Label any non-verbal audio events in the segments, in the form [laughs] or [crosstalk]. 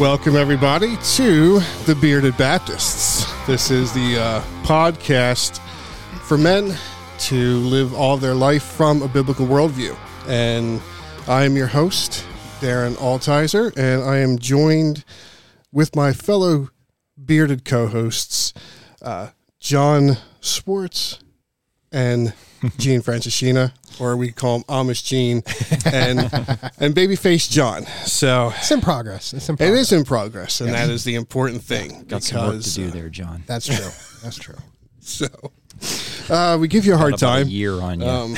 Welcome, everybody, to the Bearded Baptists. This is the uh, podcast for men to live all their life from a biblical worldview. And I am your host, Darren Altizer, and I am joined with my fellow bearded co hosts, uh, John Swartz and [laughs] Gene Franciscina, or we call him Amish Gene, and and Babyface John. So It's in progress. It's in it progress. is in progress, and that is the important thing. Got some work to because, do uh, there, John. That's true. That's true. [laughs] So uh, we give you a hard about time. A year on you. Um,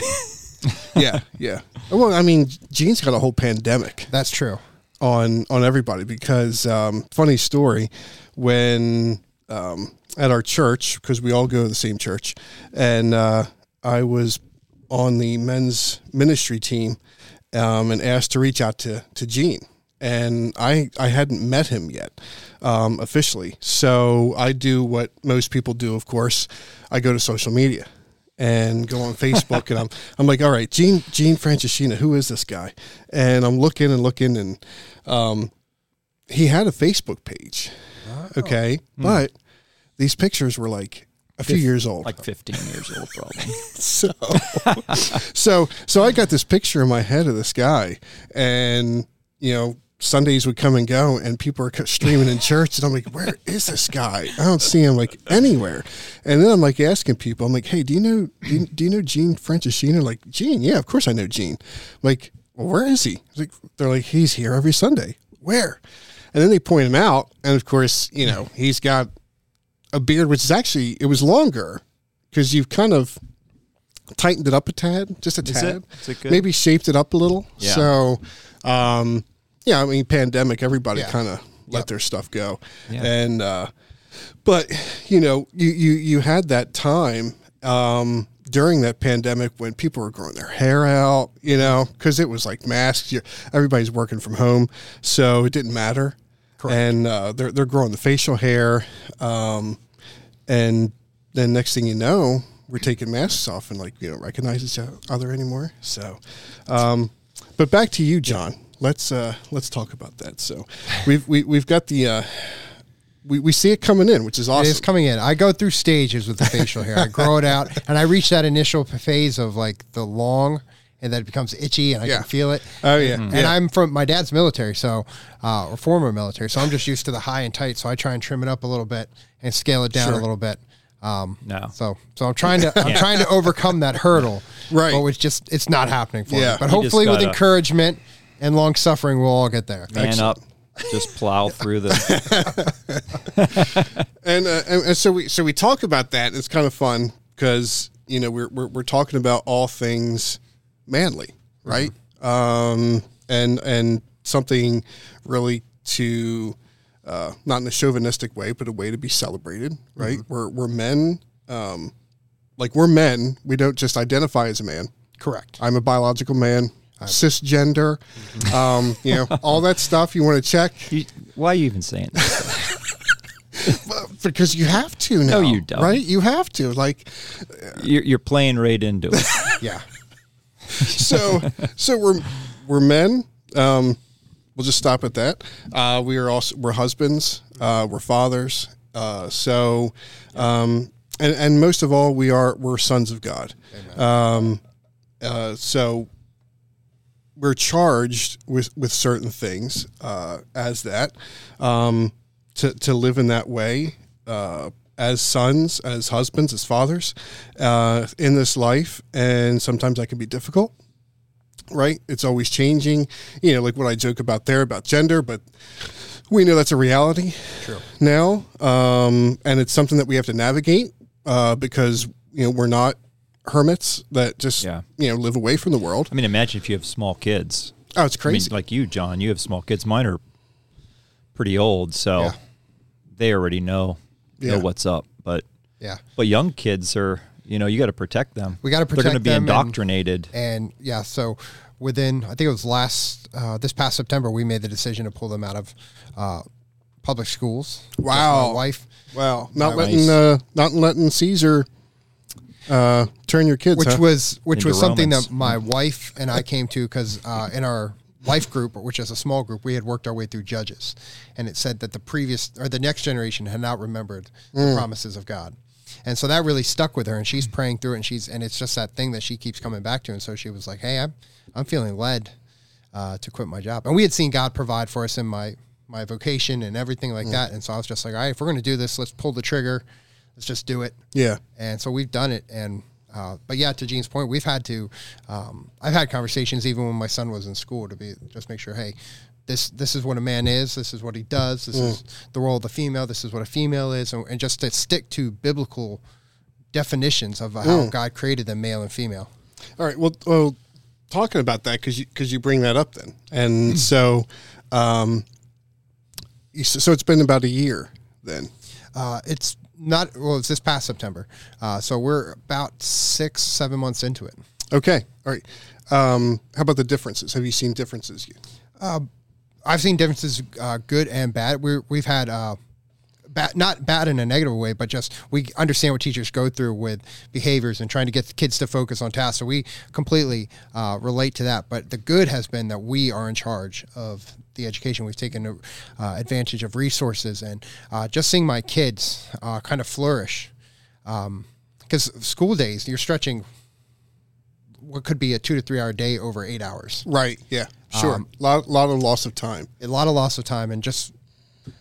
[laughs] yeah, yeah. Well, I mean, Gene's got a whole pandemic That's true. on on everybody because um, funny story when um, at our church because we all go to the same church, and uh, I was on the men's ministry team um, and asked to reach out to to Gene. And I, I hadn't met him yet um, officially. So I do what most people do, of course. I go to social media and go on Facebook and I'm I'm like, all right, Gene Gene Franciscina, who is this guy? And I'm looking and looking and um, he had a Facebook page. Okay. But these pictures were like a few years old. like 15 years old, probably. [laughs] so [laughs] so so I got this picture in my head of this guy and you know Sundays would come and go and people are streaming in church and I'm like where is this guy I don't see him like anywhere and then I'm like asking people I'm like hey do you know do you, do you know Gene Franciscina like Gene yeah of course I know Gene I'm like well, where is he like they're like he's here every Sunday where and then they point him out and of course you know he's got a beard which is actually it was longer because you've kind of tightened it up a tad, just a Is tad. it? Is it good? Maybe shaped it up a little. Yeah. So, um, yeah, I mean, pandemic, everybody Yeah. kind of let Yep. their stuff go, Yeah. and uh, but you know, you you you had that time. Um, during that pandemic, when people were growing their hair out, you know, because it was like masks, everybody's working from home, so it didn't matter. Correct. And uh, they're they're growing the facial hair, um, and then next thing you know, we're taking masks off and like you don't recognize each other anymore. So, um, but back to you, John. Let's uh, let's talk about that. So, we've we, we've got the uh, we, we see it coming in, which is It awesome. is coming in. I go through stages with the facial hair. I grow it out, [laughs] and I reach that initial phase of like the long, and then it becomes itchy, and I Yeah. can feel it. Oh yeah, And yeah. I'm from my dad's military, so uh, or former military, so I'm just used to the high and tight. So I try and trim it up a little bit and scale it down Sure. a little bit. Um, No. So so I'm trying to I'm trying to overcome that hurdle. [laughs] Right. But it's just it's not happening for Yeah. me. But You hopefully with encouragement and long suffering, we'll all get there. Man up. Just plow through this. [laughs] and, uh, and and so we so we talk about that. It's kind of fun because you know we're, we're we're talking about all things manly, right? Um, and and something really to uh, not in a chauvinistic way, but a way to be celebrated, right? We're we're men. Um, like we're men. We don't just identify as a man. Correct. I'm a biological man. Cisgender, um, you know, [laughs] all that stuff you want to check You, why are you even saying that? [laughs] [laughs] because you have to now. No, you don't. Right? You have to. Like, You're, you're playing right into it. Yeah. so so we're we're men. Um, we'll just stop at that. Uh, we are also we're husbands. Uh, we're fathers. Uh, so, um, and and most of all, we are we're sons of God. Um, uh, so we're charged with with certain things uh, as that um, to to live in that way. Uh, as sons, as husbands, as fathers, uh, in this life, and sometimes that can be difficult right? It's always changing. You know, like what I joke about there about gender, but we know that's a reality True. now, um, and it's something that we have to navigate uh, because you know we're not hermits that just Yeah. you know live away from the world. I mean, imagine if you have small kids. Oh, it's I mean, crazy. like you, John, you have small kids. Mine are pretty old, so Yeah. they already know Yeah. know what's up. But Yeah. but young kids are You know, you got to protect them. We gotta protect. They're going to be them and- indoctrinated. And yeah, so within I think it was last uh, this past September, we made the decision to pull them out of uh, public schools. Wow. my wife. Wow, not Nice. letting uh, not letting Caesar uh, turn your kids. which huh? was which Into was something Romans. that my wife and I came to because uh, in our life group, which is a small group, we had worked our way through Judges, and it said that the previous or the next generation had not remembered the promises of God. And so that really stuck with her, and she's praying through it, and she's and it's just that thing that she keeps coming back to. And so she was like, "Hey, I'm I'm feeling led uh, to quit my job," and we had seen God provide for us in my my vocation and everything like that. And so I was just like, "All right, if we're going to do this, let's pull the trigger, let's just do it." yeah, and so we've done it and uh, but yeah to gene's point we've had to um, i've had conversations even when my son was in school to be just make sure hey this this is what a man is this is what he does this is the role of the female this is what a female is and, and just to stick to biblical definitions of how god created them male and female All right. Well, well talking about that because you because you bring that up then, and so, um, so it's been about a year then. uh, it's not well it's this past september uh, so we're about six seven months into it Okay. All right. Um, how about the differences? Have you seen differences? I've seen differences, uh, good and bad. we we've had uh, bad, not bad in a negative way, but just we understand what teachers go through with behaviors and trying to get the kids to focus on tasks. So we completely uh, relate to that. But the good has been that we are in charge of the education. We've taken uh, advantage of resources and uh, just seeing my kids uh, kind of flourish. Because school days, you're stretching what could be a two to three hour day over eight hours. Right. Yeah. Sure. Um, lot lot of loss of time. a lot of loss of time and just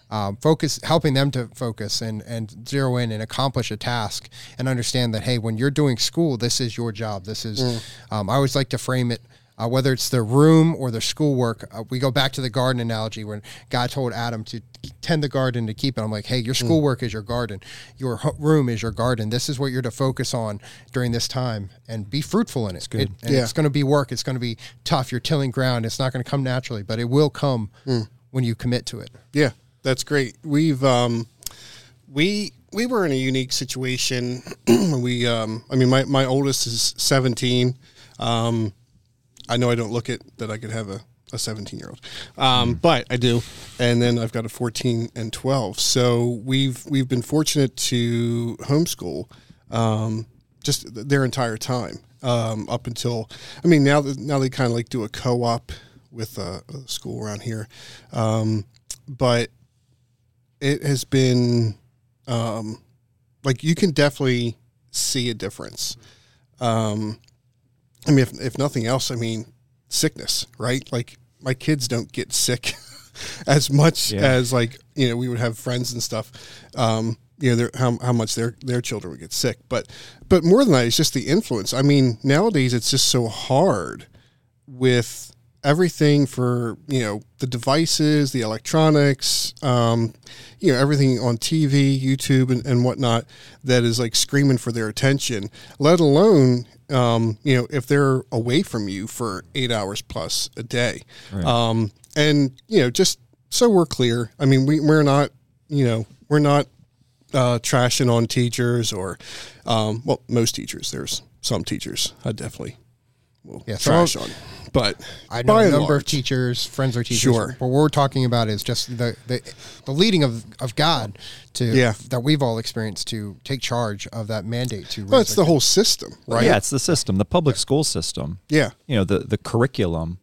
um, focus helping them to focus and and zero in and accomplish a task and understand that hey when you're doing school this is your job this is um, i always like to frame it uh, whether it's their room or their schoolwork uh, we go back to the garden analogy when god told adam to tend the garden to keep it i'm like hey your schoolwork is your garden your room is your garden this is what you're to focus on during this time and be fruitful in it, It's good. It- and Yeah. it's going to be work it's going to be tough you're tilling ground it's not going to come naturally but it will come when you commit to it Yeah, that's great. We've um, we we were in a unique situation. [clears throat] we um, I mean, my my oldest is seventeen. Um, I know I don't look it that I could have a. A 17 year old, um, but I do, and then I've got a 14 and 12. So we've we've been fortunate to homeschool um, just their entire time um, up until I mean now that now they kind of like do a co op with a, a school around here, um, but it has been um, like you can definitely see a difference. Um, I mean, if, if nothing else, I mean, sickness, right? Like my kids don't get sick [laughs] as much Yeah. as like you know we would have friends and stuff. Um, you know, how how much their their children would get sick, but but more than that, it's just the influence. I mean, nowadays it's just so hard with everything for you know the devices, the electronics, um, you know everything on TV, YouTube, and, and whatnot that is like screaming for their attention. Let alone um, you know if they're away from you for eight hours plus a day, um, and you know just so we're clear. I mean we we're not you know we're not uh, trashing on teachers or um, well most teachers. There's some teachers I definitely will Yeah, some trash of- on, but I know by a and number of teachers, friends or teachers. Sure. What we're talking about is just the, the the leading of, of God to Yeah. that we've all experienced to take charge of that mandate to. Well, it's our the whole system, right? Yeah, it's the system, the public school system. Yeah. You know, the the curriculum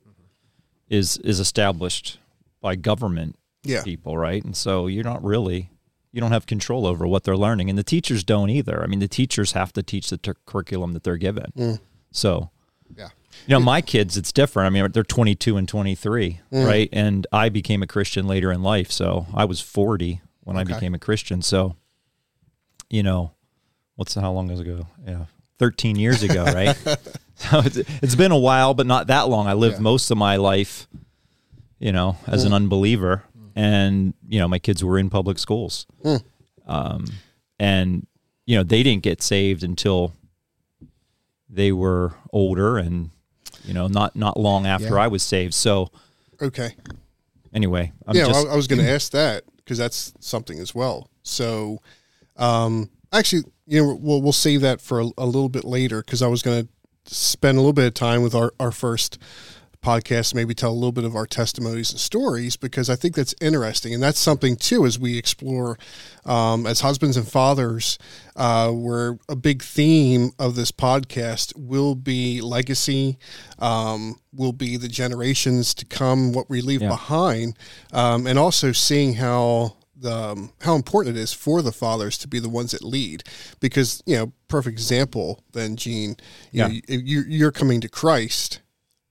is is established by government Yeah. people, right? And so you're not really you don't have control over what they're learning, and the teachers don't either. I mean, the teachers have to teach the ter- curriculum that they're given. Mm. So, Yeah. you know, my kids, it's different. I mean, they're 22 and 23, Mm. right? And I became a Christian later in life, so I was 40 when I became a Christian. So, you know, what's how long ago? Yeah, 13 years ago, [laughs] right? so it's, it's been a while, but not that long. I lived Yeah. most of my life, you know, as an unbeliever, and you know, my kids were in public schools, um, and you know, they didn't get saved until they were older, and you know, not not long after Yeah. I was saved. So Okay. anyway, I'm yeah, just I, was going to [clears throat] ask that because that's something as well. So, um, actually, you know, we'll we'll save that for a, a little bit later because I was going to spend a little bit of time with our our first podcast, maybe tell a little bit of our testimonies and stories because I think that's interesting, and that's something too as we explore um, as husbands and fathers. Uh, where a big theme of this podcast will be legacy, um, will be the generations to come, what we leave Yeah. behind, um, and also seeing how the, um, how important it is for the fathers to be the ones that lead because you know perfect example then gene you know, Yeah. you, you're coming to christ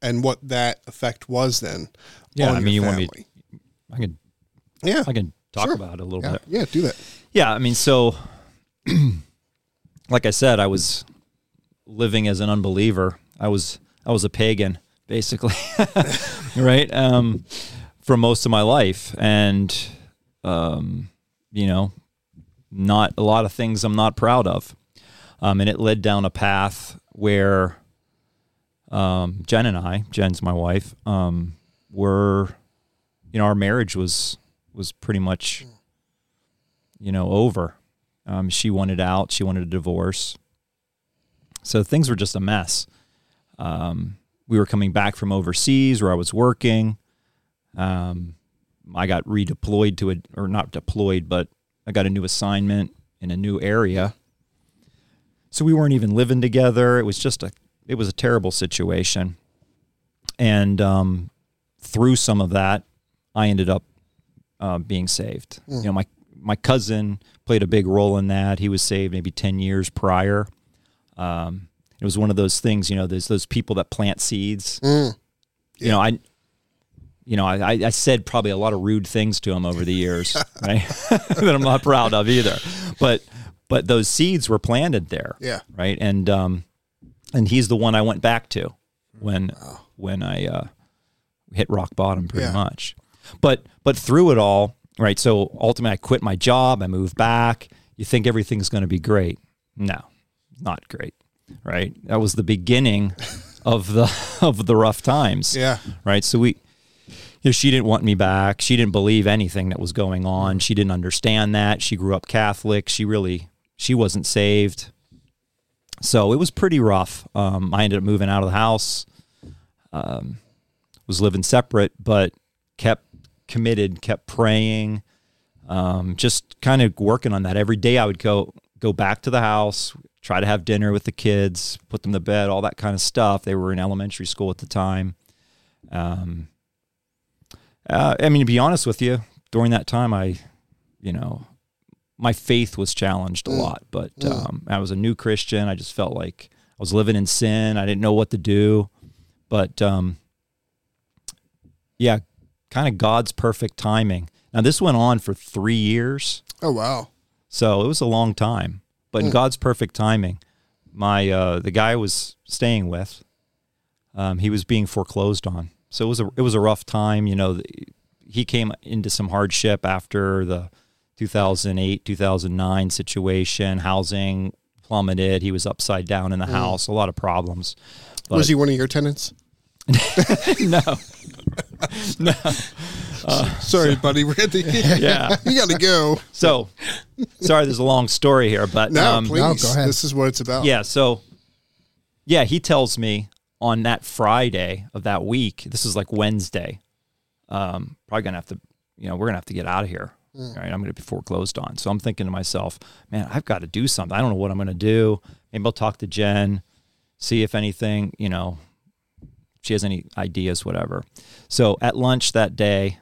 and what that effect was then Yeah, on I mean, you want me- I can yeah I can talk Sure. about it a little Yeah. bit. yeah do that Yeah, I mean, so [clears throat] like I said, I was living as an unbeliever. I was I was a pagan, basically, [laughs] right? Um, for most of my life, and um, you know, not a lot of things I'm not proud of, um, and it led down a path where um, Jen and I, Jen's my wife, um, were, you know, our marriage was was pretty much, you know, over. Um, she wanted out. She wanted a divorce. So things were just a mess. Um, we were coming back from overseas where I was working. Um, I got redeployed to a, or not deployed, but I got a new assignment in a new area. So we weren't even living together. It was just a, it was a terrible situation. And um, through some of that, I ended up uh, being saved. You know, my my cousin played a big role in that. He was saved maybe ten years prior. Um, it was one of those things. You know, there's those people that plant seeds. Mm. You know, I. You know, I, I said probably a lot of rude things to him over the years, [laughs] right? [laughs] that I'm not proud of either. But but those seeds were planted there, yeah right? And um, and he's the one I went back to when when I uh, hit rock bottom, pretty Yeah. much. But but through it all, right? So ultimately, I quit my job. I moved back. You think everything's going to be great? No, not great, right? That was the beginning [laughs] of the of the rough times, yeah right? So we. You know, she didn't want me back. She didn't believe anything that was going on. She didn't understand that. She grew up Catholic. She really she wasn't saved. So it was pretty rough. Um, I ended up moving out of the house. Um, was living separate, but kept committed, kept praying, um, just kind of working on that. Every day I would go go back to the house, try to have dinner with the kids, put them to bed, all that kind of stuff. They were in elementary school at the time. Um, uh, I mean, to be honest with you, during that time, I, you know, my faith was challenged a lot, but um, I was a new Christian. I just felt like I was living in sin. I didn't know what to do, but um, yeah, kind of God's perfect timing. Now this went on for three years, oh wow so it was a long time. But in God's perfect timing, my uh, the guy I was staying with, um, he was being foreclosed on. So it was a it was a rough time. You know, he came into some hardship after the 2008 2009 situation. Housing plummeted. He was upside down in the house. A lot of problems. But was he one of your tenants [laughs] no, [laughs] no. sorry buddy we're at the Yeah. [laughs] you gotta go So sorry, there's a long story here, but no um, please no, go ahead. this is what it's about Yeah. So, yeah, he tells me on that Friday of that week, this is like Wednesday, um, probably going to have to, you know, we're going to have to get out of here. Mm. Right. I'm going to be foreclosed on. So I'm thinking to myself, man, I've got to do something. I don't know what I'm going to do. Maybe I'll talk to Jen, see if anything, you know, she has any ideas, whatever. So at lunch that day,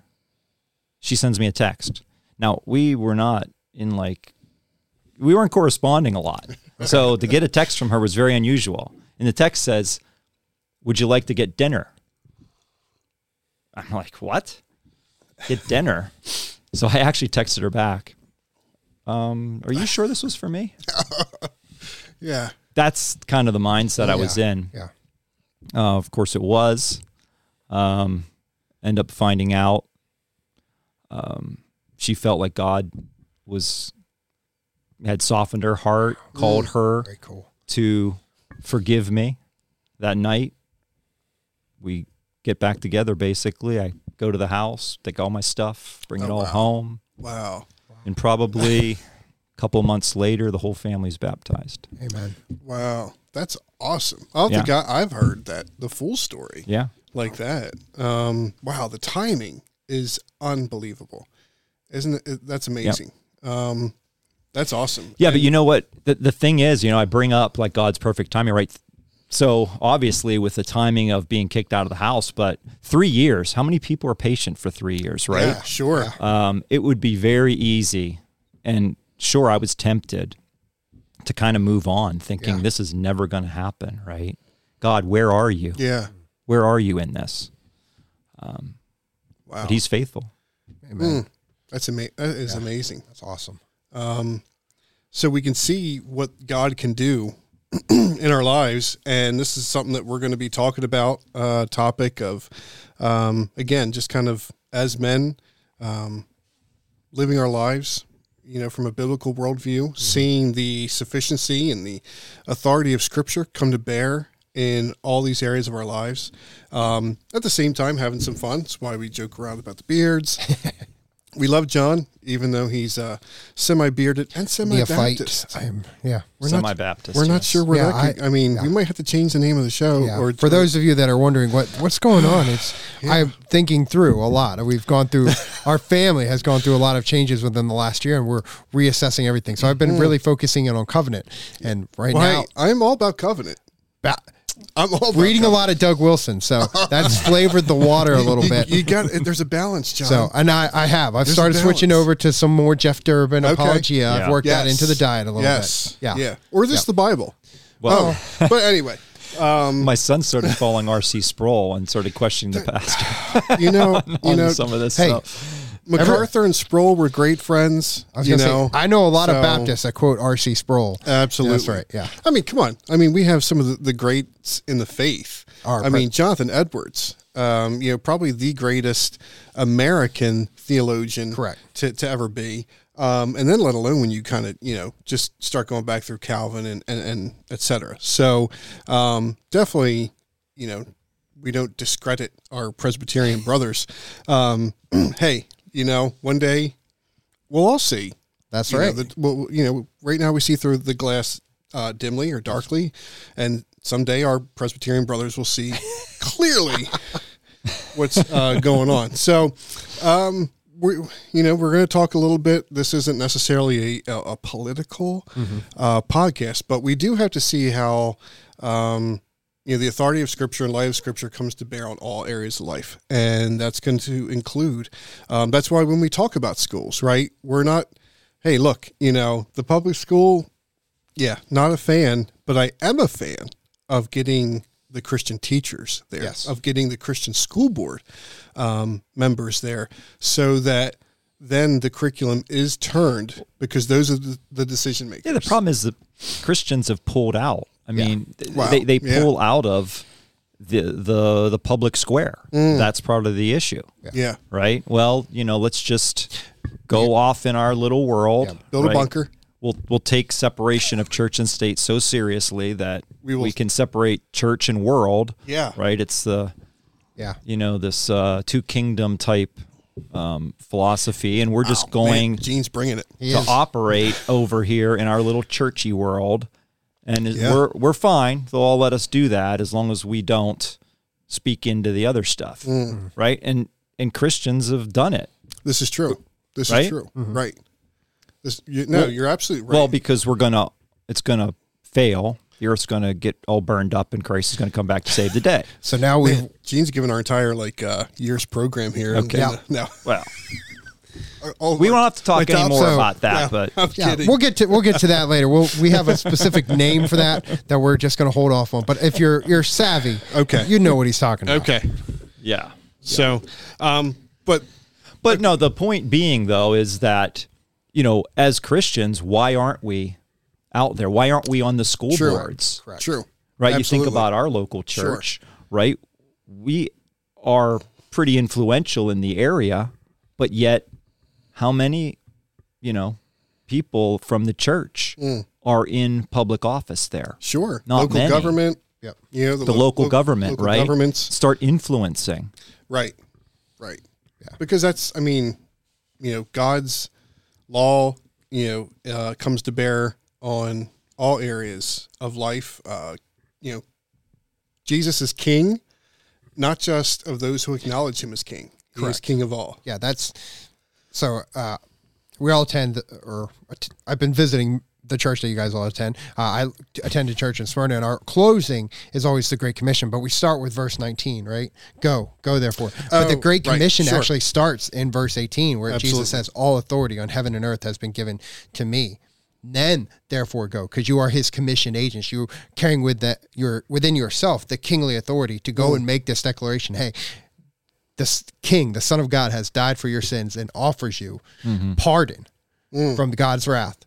she sends me a text. Now, we were not in like, we weren't corresponding a lot. So to get a text from her was very unusual. And the text says, Would you like to get dinner? I'm like, What? Get dinner? So I actually texted her back. Um, are you sure this was for me? [laughs] yeah That's kind of the mindset I was Yeah. in. Yeah. Uh, of course, it was. Um, end up finding out. Um, she felt like God was had softened her heart, called her Very cool. to forgive me that night. We get back together. Basically, I go to the house, take all my stuff, bring it Oh, all wow. home, wow and probably a couple months later, the whole family's baptized. Amen. Wow, that's awesome. I don't Yeah. think I, I've heard that the full story Yeah. like that. Um, wow, the timing is unbelievable, isn't it? It- That's amazing. Um, that's awesome. Yeah, but you know what? The, the thing is, you know, I bring up like God's perfect timing, right? So obviously, with the timing of being kicked out of the house, but three years, how many people are patient for three years, right? Yeah, sure. um, it would be very easy. And sure, I was tempted to kind of move on, thinking Yeah. this is never going to happen, right? God, where are you? Yeah. Where are you in this? Um, wow. But He's faithful. Amen. Hmm. That's ama- That is amazing. That's awesome. Um, so we can see what God can do [clears throat] in our lives. And this is something that we're going to be talking about. Uh, topic of, um, again, just kind of as men, um, living our lives, you know, from a biblical worldview, seeing the sufficiency and the authority of Scripture come to bear in all these areas of our lives. Um, at the same time, having some fun. That's why we joke around about the beards. [laughs] we love John, even though he's uh, semi-bearded and semi-Baptist. I'm, yeah. We're not- Semi-Baptist. We're not yes. sure where Yeah, that. Could, I, mean, we might have to change the name of the show. Yeah. Or For those of you that are wondering what what's going on, it's I'm thinking through a lot. We've gone through [laughs] our family has gone through a lot of changes within the last year, and we're reassessing everything. So I've been really focusing in on covenant, and right well, now, hey, I'm all about covenant. ba- I'm all about reading a lot of Doug Wilson. So that's [laughs] flavored the water a little bit. You got there's a balance, John. So, and I, I have. I've There's started switching over to some more Jeff Durbin Okay. apologia. Yeah. I've worked that into the diet a little yes. bit. Yeah. Yeah. Or this Yeah. the Bible. Well, Oh, but anyway, um, [laughs] my son started following R.C. Sproul and started questioning the [laughs] pastor you know, you on know, some of this hey, stuff. MacArthur and Sproul were great friends. I you know, say, I know a lot so- of Baptists that quote R.C. Sproul. Absolutely, That's right. Yeah. I mean, come on. I mean, we have some of the, the greats in the faith. Our I pre- mean, Jonathan Edwards. Um, you know, probably the greatest American theologian, Correct. to, to ever be. Um, and then let alone when you kind of you know just start going back through Calvin and and, and et cetera. So um, definitely, you know, we don't discredit our Presbyterian brothers. Um, [clears throat] hey, you know, one day we'll all see. That's You know, right. the, well, you know, right now we see through the glass uh, dimly or darkly, and someday our Presbyterian brothers will see [laughs] clearly what's uh, going on. So, um, we, you know, we're going to talk a little bit. This isn't necessarily a, a, a political uh, podcast, but we do have to see how. Um, you know, the authority of Scripture and light of Scripture comes to bear on all areas of life, and that's going to include. Um, that's why when we talk about schools, right, we're not. Hey, look, you know, the public school, yeah, not a fan, but I am a fan of getting the Christian teachers there, Yes. of getting the Christian school board um, members there, so that then the curriculum is turned because those are the, the decision makers. Yeah, the problem is that Christians have pulled out. I mean, th- Wow. they, they Yeah. pull out of the the the public square. Mm. That's part of the issue, Yeah, right? Well, you know, let's just go off in our little world. Yeah, build a bunker. We'll we'll take separation of church and state so seriously that We we, can separate church and world. Yeah. Right. It's the yeah. you know this uh, two kingdom type um, philosophy, and we're just Oh, going man, Gene's bringing it. He to is. operate over here in our little churchy world, and Yeah. we're we're fine. They'll all let us do that as long as we don't speak into the other stuff, Mm. right? And and Christians have done it. This is true. This Right? is true. Right. This, you, no, Well- you're absolutely right. Well, because we're gonna, it's gonna fail. The earth's gonna get all burned up, and Christ is gonna come back to save the day. [laughs] So now we Gene's given our entire like uh, year's program here. and- Okay. and, Yeah. Well, no, all we won't have to talk anymore so- about that, Yeah, but I'm yeah, kidding. we'll get to we'll get to that later. We'll we have a specific [laughs] name for that that we're just going to hold off on. But if you're you're savvy, Okay. you know what he's talking about. okay. yeah. So, um, but But no, the point being though is that you know, as Christians, why aren't we out there? Why aren't we on the school True. boards? Correct. true. Right? You think about our local church, right? We are pretty influential in the area, but yet how many, you know, people from the church are in public office there? Sure. Not local many. government. Yep. You know, The lo- local lo- government, local right? Governments. Start influencing. Right. Right. Yeah. Because that's, I mean, you know, God's law, you know uh, comes to bear on all areas of life. Uh, you know, Jesus is King, not just of those who acknowledge Him as King. He is King of all. yeah, that's so. Uh, we all attend, or I've been visiting the church that you guys all attend. Uh, I attended church in Smyrna, and our closing is always the Great Commission. But we start with verse 19, right? Go, go, therefore. but the Oh, Great right, Commission sure. actually starts in verse 18, where Absolutely. Jesus says, "All authority on heaven and earth has been given to me." Then, therefore, go, because you are His commissioned agents. You're carrying with that your within yourself the kingly authority to Mm. go and make this declaration. Hey, this king, the Son of God, has died for your sins and offers you mm-hmm. pardon mm. from God's wrath.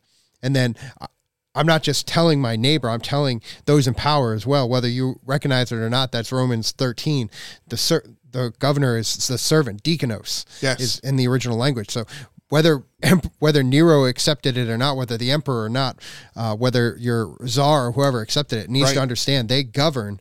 And then I- I'm not just telling my neighbor, I'm telling those in power as well, whether you recognize it or not. That's Romans 13. The ser- the governor is the servant, diakonos, Yes. is in the original language. So whether [laughs] whether Nero accepted it or not, whether the emperor or not, uh, whether your czar or whoever accepted it needs Right. to understand they govern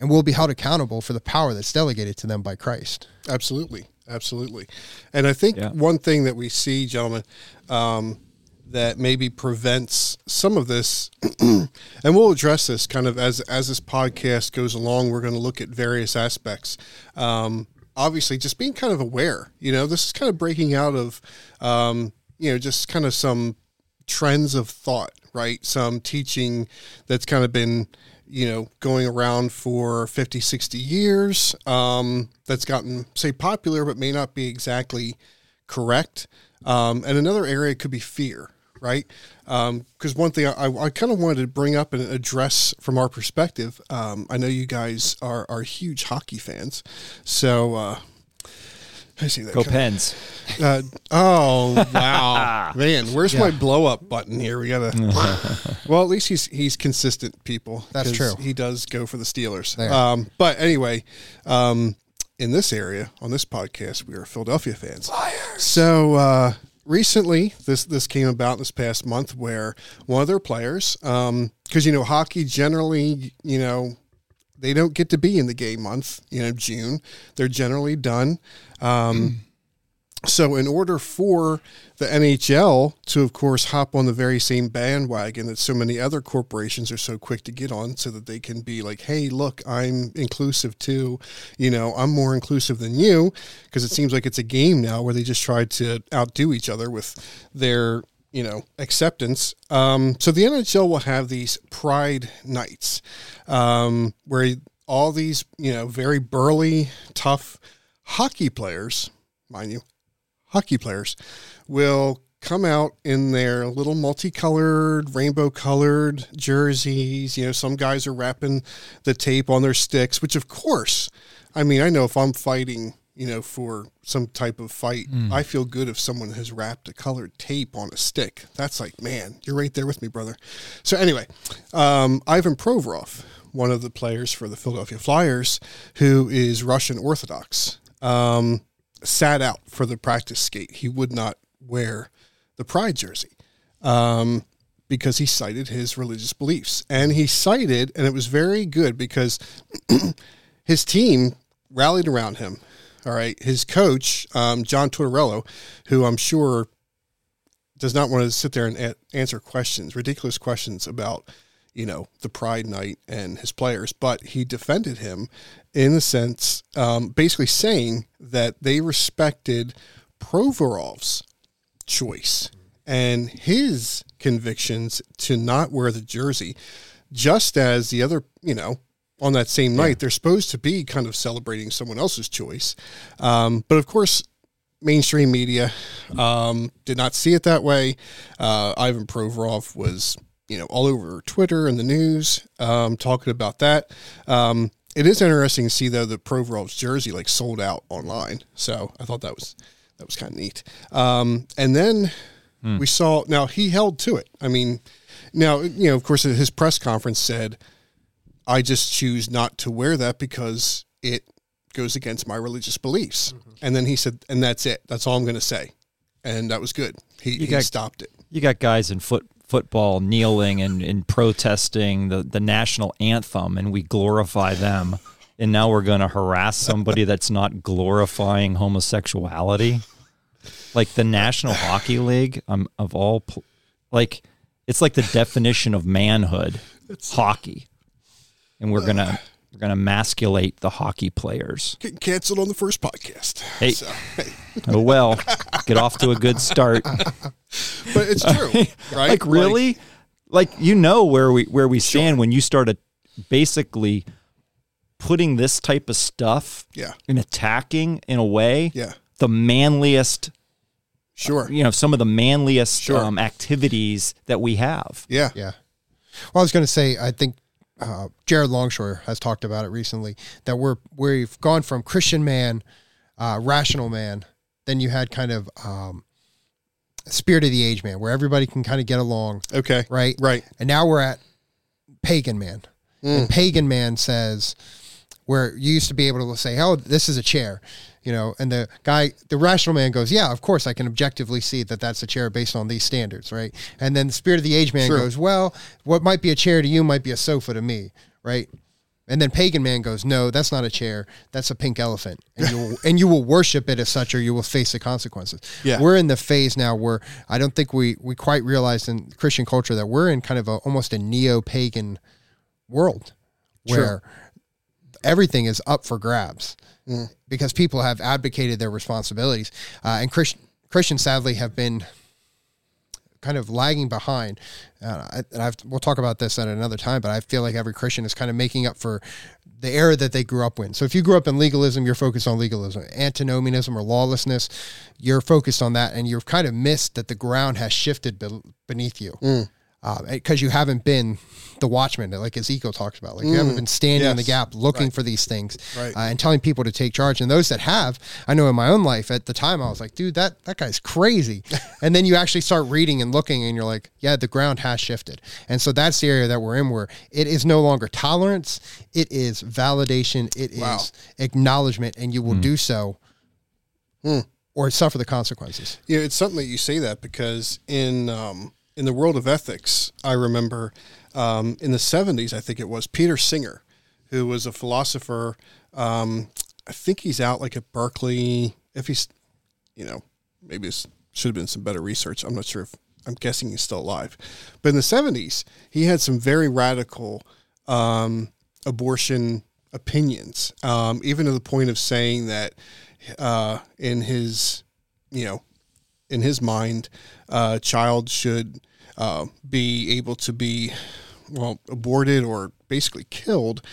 and will be held accountable for the power that's delegated to them by Christ. Absolutely, absolutely. And I think Yeah. one thing that we see, gentlemen, um, that maybe prevents some of this, [clears throat] and we'll address this kind of as as this podcast goes along. We're going to look at various aspects. Um, obviously, just being kind of aware. You know, this is kind of breaking out of, um, you know, just kind of some trends of thought, right? Some teaching that's kind of been, you know, going around for 50, 60 years, um, that's gotten, say, popular, but may not be exactly correct. Um, and another area could be fear, right? Because one thing I, I kind of wanted to bring up and address from our perspective, um, I know you guys are, are huge hockey fans. So, uh, I see that. Go kind of- Pens. uh, oh wow, [laughs] man! Where's my blow up button here? We gotta. [laughs] well, at least he's he's consistent, people. That's true. He does go for the Steelers. Um, but anyway, um, in this area on this podcast, we are Philadelphia fans. So uh, recently, this this came about this past month, where one of their players, because you know hockey generally, you know, they don't get to be in the gay month, you know, June. They're generally done. Um, so, in order for the NHL to, of course, hop on the very same bandwagon that so many other corporations are so quick to get on, so that they can be like, hey, look, I'm inclusive too. You know, I'm more inclusive than you, because it seems like it's a game now where they just try to outdo each other with their, you know, acceptance. Um, so, the NHL will have these pride nights um, where all these, you know, very burly, tough hockey players, mind you, hockey players will come out in their little multicolored, rainbow colored jerseys. You know, some guys are wrapping the tape on their sticks, which of course, I mean, I know if I'm fighting, you know, for some type of fight, I feel good if someone has wrapped a colored tape on a stick. That's like, man, you're right there with me, brother. So anyway, um, Ivan Provorov, one of the players for the Philadelphia Flyers, who is Russian Orthodox, um, sat out for the practice skate. He would not wear the pride jersey um, because he cited his religious beliefs. And he cited, and it was very good because [clears throat] his team rallied around him. All right. His coach, um, John Tortorella, who I'm sure does not want to sit there and a- answer questions, ridiculous questions about, you know, the Pride Night and his players, but he defended him in the sense, um, basically saying that they respected Provorov's choice and his convictions to not wear the jersey, just as the other, you know, on that same night, they're supposed to be kind of celebrating someone else's choice. Um, but of course, mainstream media um, did not see it that way. Uh, Ivan Provorov was, you know, all over Twitter and the news um, talking about that. Um, it is interesting to see though that Provorov's jersey like sold out online. So I thought that was that was kind of neat. Um, and then we saw now he held to it. I mean, now you know, of course, his press conference said, "I just choose not to wear that because it goes against my religious beliefs." And then he said, "And that's it. That's all I'm going to say." And that was good. He, he got- stopped it. You got guys in foot football kneeling and, and protesting the, the national anthem, and we glorify them. And now we're going to harass somebody that's not glorifying homosexuality. Like the National Hockey League, um, of all pl- Like it's like the definition of manhood, it's, hockey, and we're gonna we're gonna masculate the hockey players. Getting canceled on the first podcast. Hey. So, hey. Oh well, get off to a good start. [laughs] But it's true, [laughs] right? like really like, you know where we where we stand when you started basically putting this type of stuff Yeah. and attacking in a way Yeah. the manliest Sure. you know some of the manliest Sure. um, activities that we have Yeah. Yeah. Well, I was going to say, I think uh, Jared Longshore has talked about it recently that we're we've gone from Christian man, uh, rational man, then you had kind of um, spirit of the age man, where everybody can kind of get along, Okay. right? Right. And now we're at pagan man, and pagan man says where you used to be able to say, "Oh, this is a chair," you know, and the guy, the rational man goes, "Yeah, of course, I can objectively see that that's a chair based on these standards, right?" And then the spirit of the age man True. goes, "Well, what might be a chair to you might be a sofa to me, right?" And then pagan man goes, "No, that's not a chair. That's a pink elephant, and you will, and you will worship it as such, or you will face the consequences." Yeah. we're in the phase now where I don't think we we quite realize in Christian culture that we're in kind of a almost a neo pagan world where everything is up for grabs because people have abdicated their responsibilities, uh, and Christian Christians sadly have been kind of lagging behind. Uh, I- I've, we'll talk about this at another time, but I feel like every Christian is kind of making up for the era that they grew up in. So if you grew up in legalism, you're focused on legalism. Antinomianism or lawlessness, you're focused on that, and you've kind of missed that the ground has shifted be- beneath you. Because you haven't been the watchman, like Ezekiel talks about. Like you haven't been standing in the gap looking for these things Right. uh, and telling people to take charge. And those that have, I know in my own life at the time, I was like, dude, that, that guy's crazy. [laughs] and then you actually start reading and looking and you're like, yeah, the ground has shifted. And so that's the area that we're in where it is no longer tolerance, it is validation, It is Wow. acknowledgement, and you will do so or suffer the consequences. Yeah, it's something that you say that because in um, in the world of ethics, I remember um, in the seventies, I think it was Peter Singer, who was a philosopher. Um, I think he's out like at Berkeley. If he's, you know, maybe this should have been some better research. I'm not sure if I'm guessing he's still alive, but in the seventies, he had some very radical um, abortion opinions, um, even to the point of saying that uh, in his, you know, in his mind, uh, a child should uh, be able to be, well, aborted or basically killed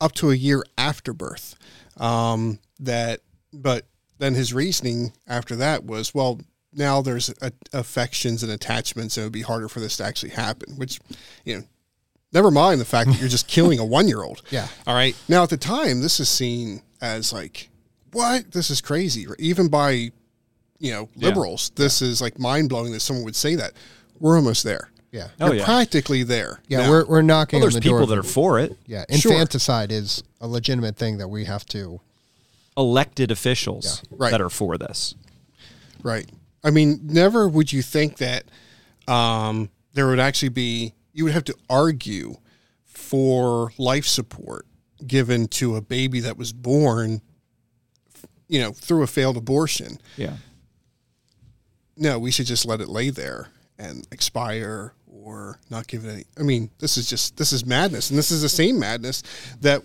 up to a year after birth. Um, that, but then his reasoning after that was, well, now there's a, affections and attachments, and it would be harder for this to actually happen. Which, you know, never mind the fact that you're just [laughs] killing a one year old. Yeah. All right. Now at the time, this is seen as like, what? This is crazy. Even by, you know, Yeah. liberals, this is like mind blowing that someone would say that. We're almost there. Yeah. Oh, We're yeah. practically there. Yeah, now. we're, we're knocking well, on there's the door. people that are for it yeah, Sure. infanticide is a legitimate thing that we have to. elected officials Right. that are for this Right. I mean, never would you think that um, there would actually be, you would have to argue for life support given to a baby that was born, you know, through a failed abortion. yeah No, we should just let it lay there and expire or not give it any. I mean, this is just, this is madness. And this is the same madness that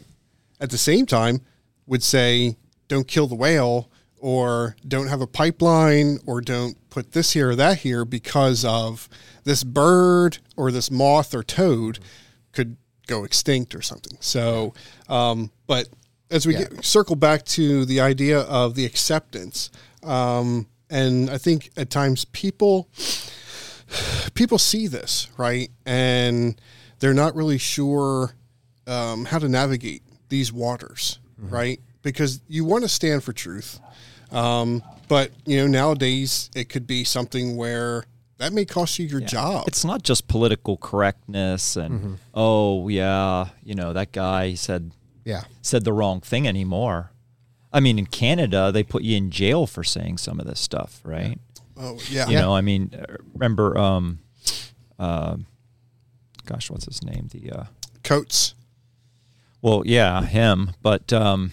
at the same time would say, don't kill the whale or don't have a pipeline or don't put this here or that here because of this bird or this moth or toad could go extinct or something. So, um, but as we Yeah. get, circle back to the idea of the acceptance, um, and I think at times people people see this right, and they're not really sure um, how to navigate these waters, right? Because you want to stand for truth, um, but you know nowadays it could be something where that may cost you your job. it's not just political correctness and oh yeah you know that guy said Yeah. said the wrong thing anymore. I mean in canada they put you in jail for saying some of this stuff right oh yeah, you know i mean uh, remember um uh, gosh what's his name the uh coats. well yeah him but um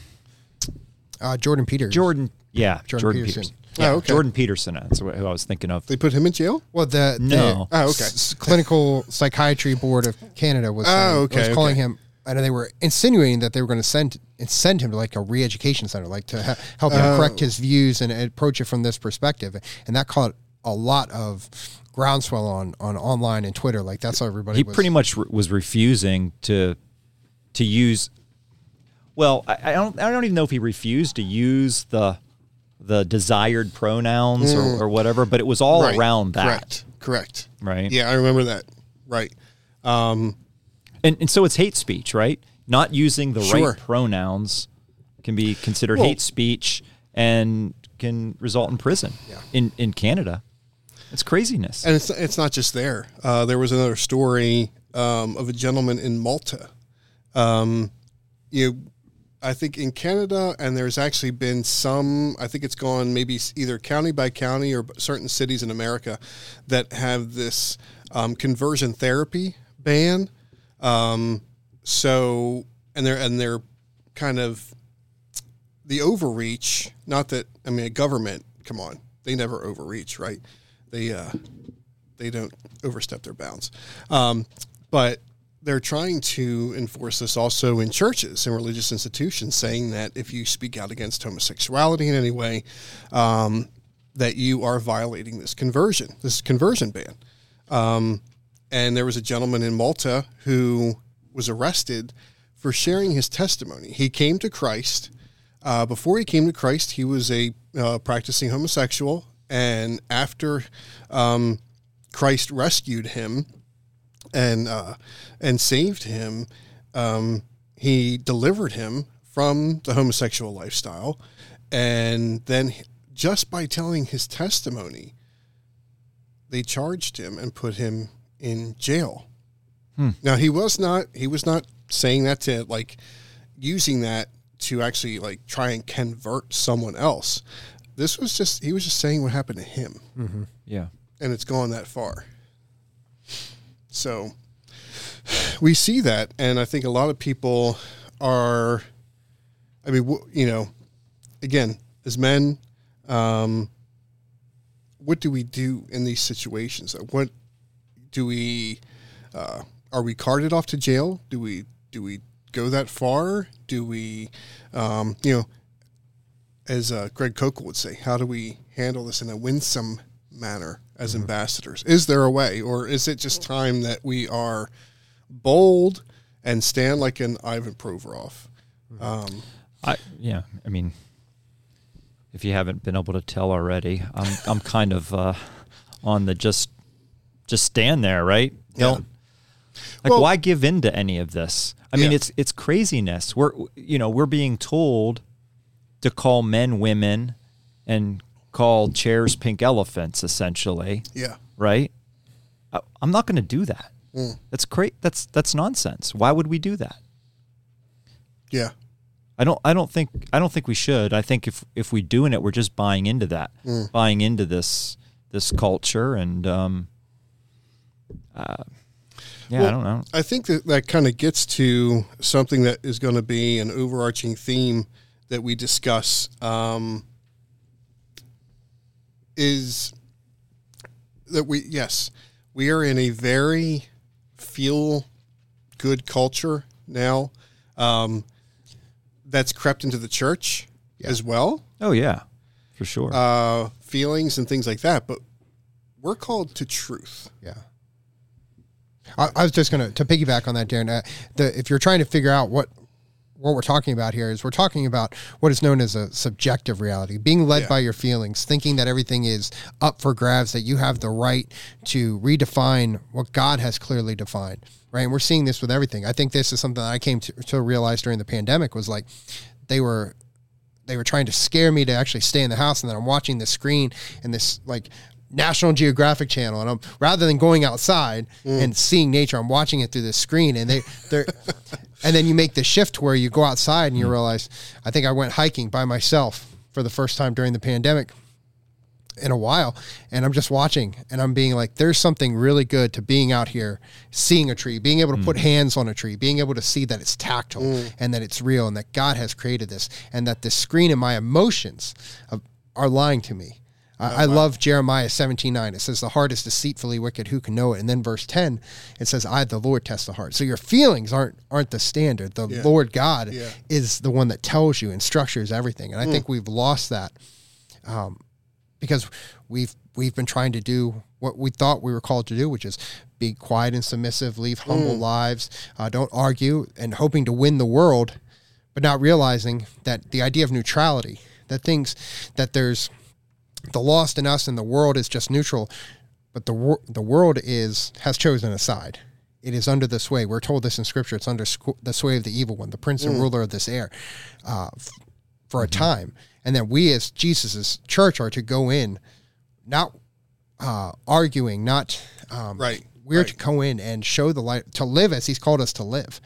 Uh, Jordan Peters. jordan Yeah, Jordan Jordan, Peterson. Peterson. Oh, Yeah, okay. Jordan Peterson. That's who I was thinking of. They put him in jail. Well, the, No. Oh, okay. s- clinical psychiatry board of Canada was, Oh, saying- okay, was calling okay. Him, and they were insinuating that they were going to send send him to like a re-education center, like to ha- help him Oh. correct his views and approach it from this perspective. And that caught a lot of groundswell on on online and Twitter. Like that's how everybody. he was, pretty much re- was refusing to to use. Well, I, I don't. I don't even know if he refused to use the the desired pronouns or, or whatever, but it was all Mm. Around that, Correct. Correct. right? Yeah, I remember that. Right. Um, And and so it's hate speech, right? Not using the Sure. right pronouns can be considered Well- hate speech and can result in prison. yeah. In in Canada, it's craziness. and it's it's not just there. Uh, there was another story um, of a gentleman in Malta. Um, you, I think in Canada, and there's actually been some. I think it's gone maybe either county by county or certain cities in America that have this um, conversion therapy ban. Um, so and they're and they're kind of the overreach. Not that I mean, a government. Come on, they never overreach, right? They uh, they don't overstep their bounds. Um, but they're trying to enforce this also in churches and religious institutions, saying that if you speak out against homosexuality in any way, um, that you are violating this conversion, this conversion ban. Um, and there was a gentleman in Malta who was arrested for sharing his testimony. He came to Christ. Uh, before he came to Christ, he was a uh, practicing homosexual, and after um, Christ rescued him and uh, and saved him, um, he delivered him from the homosexual lifestyle, and then just by telling his testimony, they charged him and put him in jail. Now he was not he was not saying that to like using that to actually like try and convert someone else. This was just he was just saying what happened to him, yeah. and it's gone that far. So we see that, and I think a lot of people are. I mean, w- you know, again, as men, um, what do we do in these situations? What do we? Uh, are we carted off to jail? Do we do we go that far? Do we, um, you know, as uh, Greg Koukl would say, how do we handle this in a winsome manner as ambassadors? Is there a way, or is it just time that we are bold and stand like an Ivan Provorov? Um, I yeah, I mean, if you haven't been able to tell already, I'm I'm kind of uh, on the just just stand there, right? Don't like Well- why give in to any of this? I mean, Yeah. it's it's craziness. We're you know we're being told to call men women and call chairs pink elephants, essentially, yeah, right? I, I'm not going to do that. That's great. That's that's nonsense. Why would we do that? yeah, I don't. I don't think. I don't think we should. I think if if we're doing it, we're just buying into that, buying into this this culture, and um, uh, yeah, I don't know. I think that that kind of gets to something that is going to be an overarching theme that we discuss. Um, is that we yes we are in a very feel good culture now um, that's crept into the church as well Oh yeah, for sure. uh, feelings and things like that but we're called to truth Yeah. I, I was just gonna to piggyback on that, Darren. Uh, the if you're trying to figure out what what we're talking about here is we're talking about what is known as a subjective reality, being led Yeah. by your feelings, thinking that everything is up for grabs, that you have the right to redefine what God has clearly defined. Right, and we're seeing this with everything. I think this is something that I came to, to realize during the pandemic was like they were they were trying to scare me to actually stay in the house and then I'm watching the screen and this like National Geographic channel and I'm rather than going outside mm. and seeing nature I'm watching it through the screen and they they're and then you make the shift where you go outside and you mm. realize I think I went hiking by myself for the first time during the pandemic in a while and I'm just watching and I'm being like there's something really good to being out here seeing a tree being able to put mm. hands on a tree being able to see that it's tactile and that it's real and that God has created this and that this screen and my emotions of, are lying to me I, I love Jeremiah 17 9. It says, The heart is deceitfully wicked. Who can know it? And then verse 10, it says, I, the Lord, test the heart. So your feelings aren't aren't the standard. The Yeah. Lord God Yeah. is the one that tells you and structures everything. And I think we've lost that um, because we've we've been trying to do what we thought we were called to do, which is be quiet and submissive, live humble lives, uh, don't argue, and hoping to win the world, but not realizing that the idea of neutrality, that things that there's the lost in us and the world is just neutral, but the wor- the world is has chosen a side. It is under the sway. We're told this in Scripture. It's under squ- the sway of the evil one, the prince and ruler of this air, uh, f- for a time. And then we, as Jesus's church, are to go in, not uh, arguing, not um, Right, We're right. to go in and show the light, to live as He's called us to live,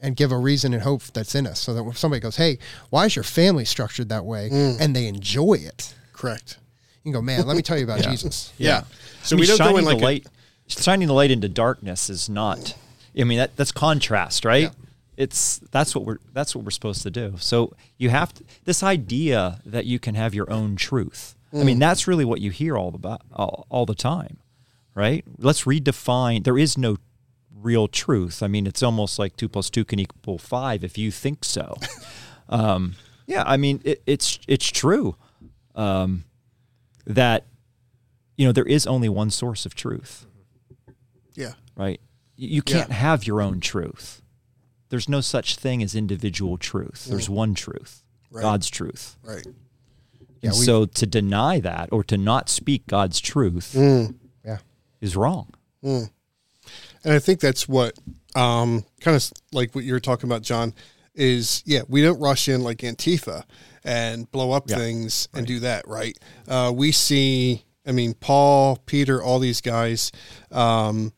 and give a reason and hope that's in us. So that when somebody goes, "Hey, why is your family structured that way?" Mm. and they enjoy it, Correct. You can go, "Man, let me tell you about [laughs] Jesus." Yeah. So I mean, we don't go shining in like the a- light. shining the light into darkness is not. I mean, that that's contrast, right? Yeah. It's that's what we're that's what we're supposed to do. So you have to, this idea that you can have your own truth. I Mm. mean, that's really what you hear all about all, all the time, right? Let's redefine. There is no real truth. I mean, it's almost like two plus two can equal five if you think so. [laughs] um, yeah, I mean, it, it's it's true um, that you know there is only one source of truth, yeah. right? You can't have your own truth. There's no such thing as individual truth. There's one truth, Right. God's truth. Right. Yeah, and so to deny that or to not speak God's truth Mm. Yeah, is wrong. And I think that's what, um, kind of like what you were talking about, John, is yeah, we don't rush in like Antifa and blow up Yeah, things and do that, right? Uh, we see, I mean, Paul, Peter, all these guys, um,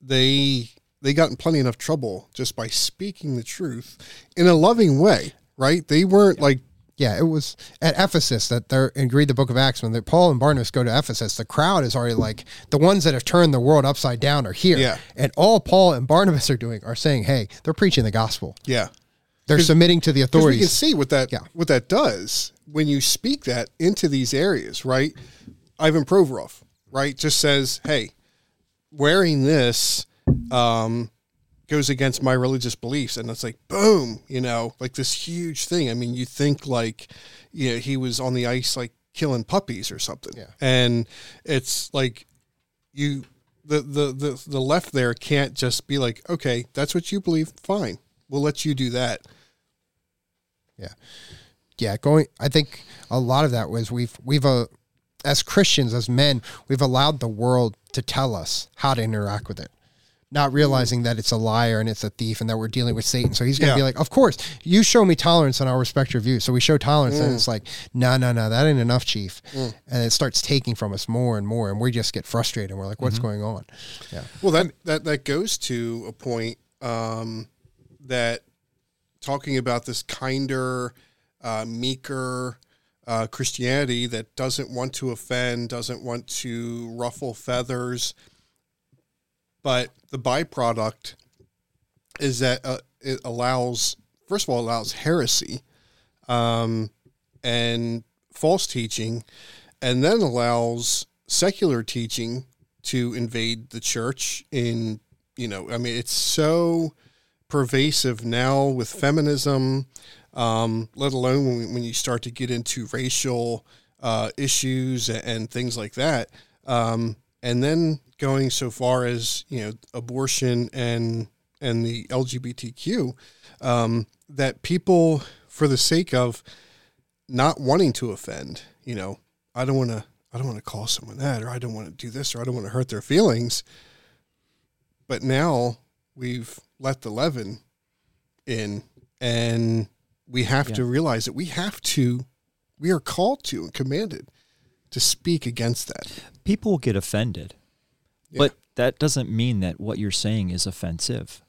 they they got in plenty enough trouble just by speaking the truth in a loving way, right? They weren't like yeah. It was at Ephesus that they're and read the Book of Acts when Paul and Barnabas go to Ephesus. The crowd is already like the ones that have turned the world upside down are here, Yeah. and all Paul and Barnabas are doing are saying, "Hey, they're preaching the gospel. yeah, They're submitting to the authorities. we can see what that Yeah. what that does when you speak that into these areas, right? Ivan Provorov, right, just says, "Hey, wearing this um, goes against my religious beliefs," and it's like, boom, you know, like this huge thing. I mean, you think like, you know, he was on the ice like killing puppies or something, Yeah. and it's like you. The, the, the, the left there can't just be like, okay, that's what you believe. Fine. We'll let you do that. Yeah, yeah. Going, I think a lot of that was we've we've uh, as Christians, as men, we've allowed the world to tell us how to interact with it, not realizing that it's a liar and it's a thief and that we're dealing with Satan. So he's going to Yeah. be like, "Of course, you show me tolerance and I'll respect your view." So we show tolerance, and it's like, "No, no, no, that ain't enough, chief." And it starts taking from us more and more, and we just get frustrated. and We're like, "What's going on?" Yeah, Well, that that that goes to a point um, that talking about this kinder, uh, meeker uh, Christianity that doesn't want to offend, doesn't want to ruffle feathers, but the byproduct is that uh, it allows, first of all, allows heresy um, and false teaching, and then allows secular teaching to invade the church in you know i mean it's so pervasive now with feminism um, let alone when, when you start to get into racial uh, issues and, things like that. Um, and then going so far as you know abortion and and the lgbtq um, that people for the sake of not wanting to offend you know i don't want to i don't want to call someone that or i don't want to do this or i don't want to hurt their feelings. But now we've let the leaven in and we have to realize that we have to we are called to and commanded to speak against that People will get offended, but that doesn't mean that what you're saying is offensive.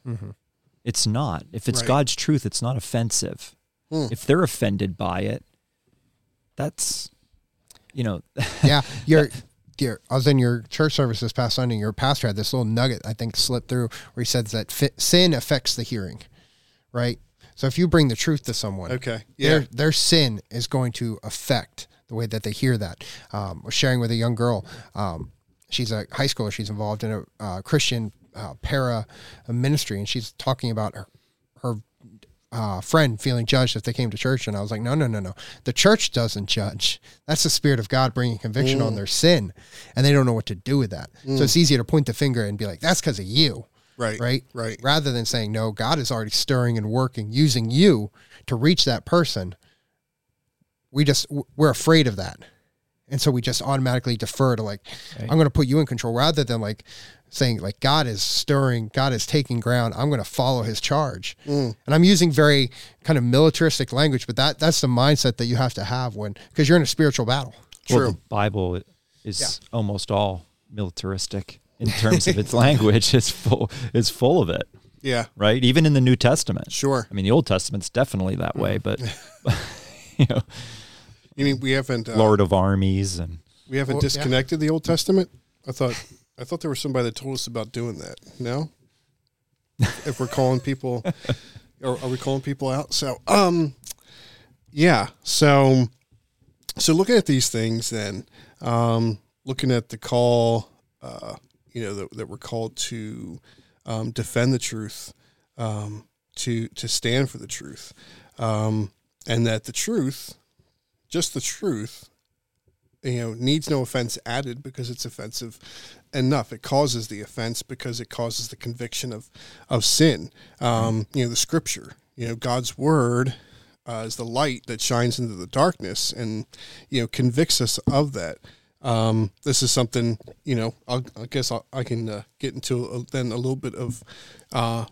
It's not. If it's Right. God's truth, it's not offensive. Hmm. If they're offended by it, that's you know, [laughs] yeah, your your I was in your church service this past Sunday. Your pastor had this little nugget I think slipped through where he says that fi- sin affects the hearing, right? So if you bring the truth to someone, Okay. Yeah. their their sin is going to affect the way that they hear that. Um, I was sharing with a young girl. Um, she's a high schooler. She's involved in a uh, Christian uh, para ministry, and she's talking about her her uh, friend feeling judged if they came to church. And I was like, no, no, no, no. The church doesn't judge. That's the spirit of God bringing conviction on their sin, and they don't know what to do with that. So it's easier to point the finger and be like, that's because of you Right. right? Right. Rather than saying, no, God is already stirring and working, using you to reach that person. We just, we're afraid of that. And so we just automatically defer to like, Right. I'm going to put you in control rather than like saying, like, God is stirring, God is taking ground. I'm going to follow his charge. Mm. And I'm using very kind of militaristic language, but that that's the mindset that you have to have when, because you're in a spiritual battle. well, True. the Bible is almost all militaristic in terms of its [laughs] language. It's full. It's full of it, Yeah. right? Even in the New Testament. Sure. I mean, the Old Testament's definitely that way, but [laughs] you know, You mean we haven't uh, Lord of Armies and we haven't Well, yeah. disconnected the Old Testament? I thought I thought there was somebody that told us about doing that. No. if we're calling people, [laughs] or are we calling people out? So, um, yeah. So, so looking at these things, then, um, looking at the call, uh, you know, that, that we're called to um, defend the truth, um, to to stand for the truth, um, and that the truth, just the truth, you know, needs no offense added because it's offensive enough. It causes the offense because it causes the conviction of of sin. Um, you know, the scripture, you know, God's word uh, is the light that shines into the darkness, and you know, convicts us of that. Um, this is something you know. I'll, I guess I'll, I can uh, get into a, then a little bit of uh,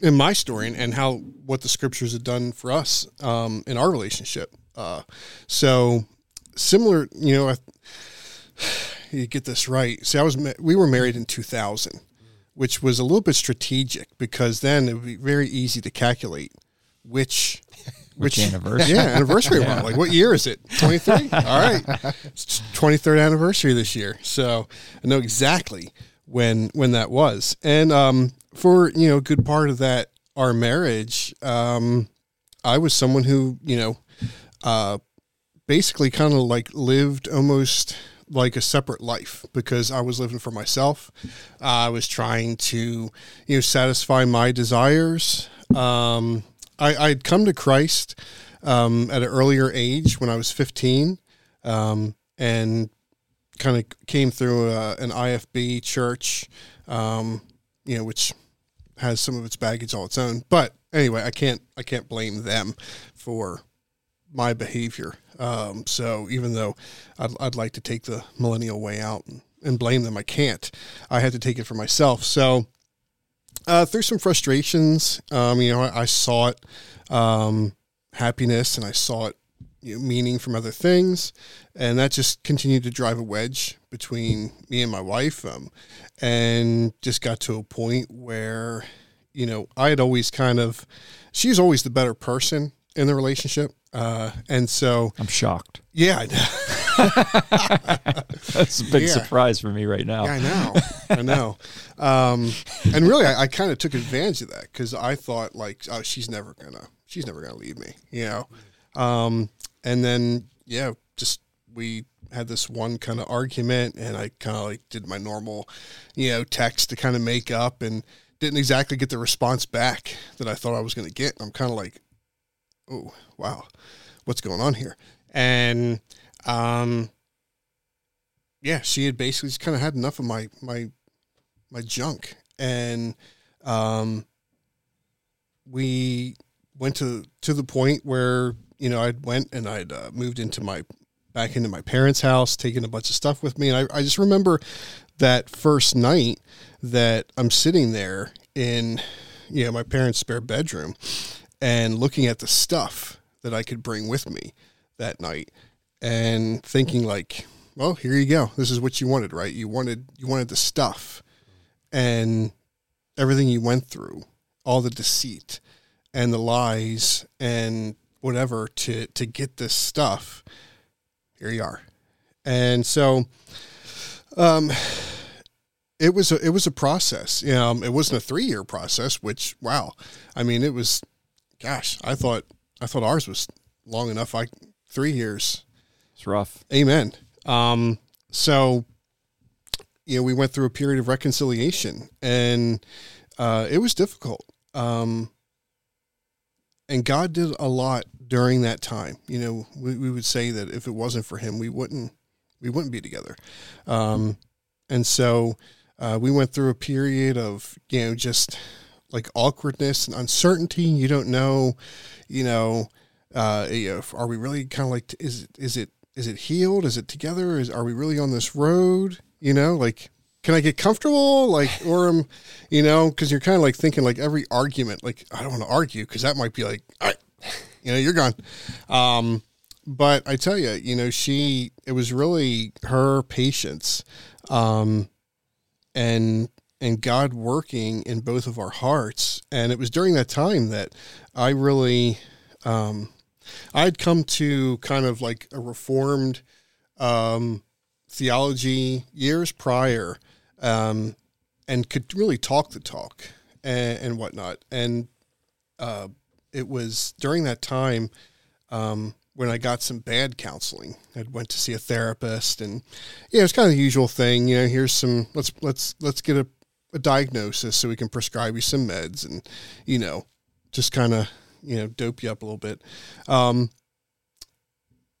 in my story and, and how what the scriptures have done for us um, in our relationship. Uh, so similar, you know, I, you get this right. See, I was we were married in 2000, which was a little bit strategic because then it would be very easy to calculate which [laughs] which, anniversary. yeah, anniversary one. Like, what year is it? [laughs] 23? All right. It's 23rd anniversary this year. So I know exactly when when that was. And um, for, you know, a good part of that, our marriage, um, I was someone who, you know, uh, basically kind of like lived almost like a separate life because I was living for myself. I was trying to, you know, satisfy my desires. Um, I, I'd come to Christ um, at an earlier age when I was 15 um, and kind of came through uh, an IFB church, um, you know, which has some of its baggage all its own. But anyway, I can't I can't blame them for my behavior. Um, so even though I'd, I'd like to take the millennial way out and, and blame them, I can't. I had to take it for myself. So uh, through some frustrations, um, you know, I, I saw it um, happiness and I saw it you know, meaning from other things, and that just continued to drive a wedge between me and my wife, um, and just got to a point where, you know, I had always kind of, she's always the better person in the relationship, uh, and so I'm shocked. yeah, I know. [laughs] That's a big Yeah. surprise for me right now. Yeah, I know, I know, um, and really, I, I kind of took advantage of that because I thought like, oh, she's never gonna, she's never gonna leave me, you know, um, and then yeah, just we had this one kind of argument, and I kind of like did my normal, you know, text to kind of make up, and didn't exactly get the response back that I thought I was gonna get. I'm kind of like, oh wow, what's going on here? And um, yeah, she had basically just kind of had enough of my my my junk, and um, we went to to the point where you know I'd went and I'd uh, moved into my back into my parents' house, taking a bunch of stuff with me, and I, I just remember that first night that I'm sitting there in you know my parents' spare bedroom and looking at the stuff that I could bring with me that night and thinking like well here you go. This is what you wanted right? You wanted you wanted the stuff and everything you went through all the deceit and the lies and whatever to to get this stuff here you are. And so, um, it was a, it was a process. Um, it wasn't a three year process, which wow, I mean, it was, gosh, I thought I thought ours was long enough. I three years. It's rough. Amen. Um, so, you know, we went through a period of reconciliation, and uh, it was difficult. Um, and God did a lot during that time. You know, we, we would say that if it wasn't for Him, we wouldn't we wouldn't be together. Um, and so uh, we went through a period of you know just like awkwardness and uncertainty. You don't know, you know, uh, you know, are we really kind of like is is it is it healed? Is it together? Is are we really on this road? You know, like can I get comfortable? Like, [sighs] or am, you know, because you're kind of like thinking like every argument, like I don't want to argue because that might be like, all right, [laughs] you know, you're gone. Um, but I tell you, you know, she it was really her patience, um, and and God working in both of our hearts, and it was during that time that I really, um, I'd come to kind of like a reformed um, theology years prior, um, and could really talk the talk and, and whatnot. And uh, it was during that time um, when I got some bad counseling. I went to see a therapist, and yeah, it's kind of the usual thing. You know, here's some let's let's let's get a, a diagnosis so we can prescribe you some meds, and you know, just kind of you know dope you up a little bit. Um,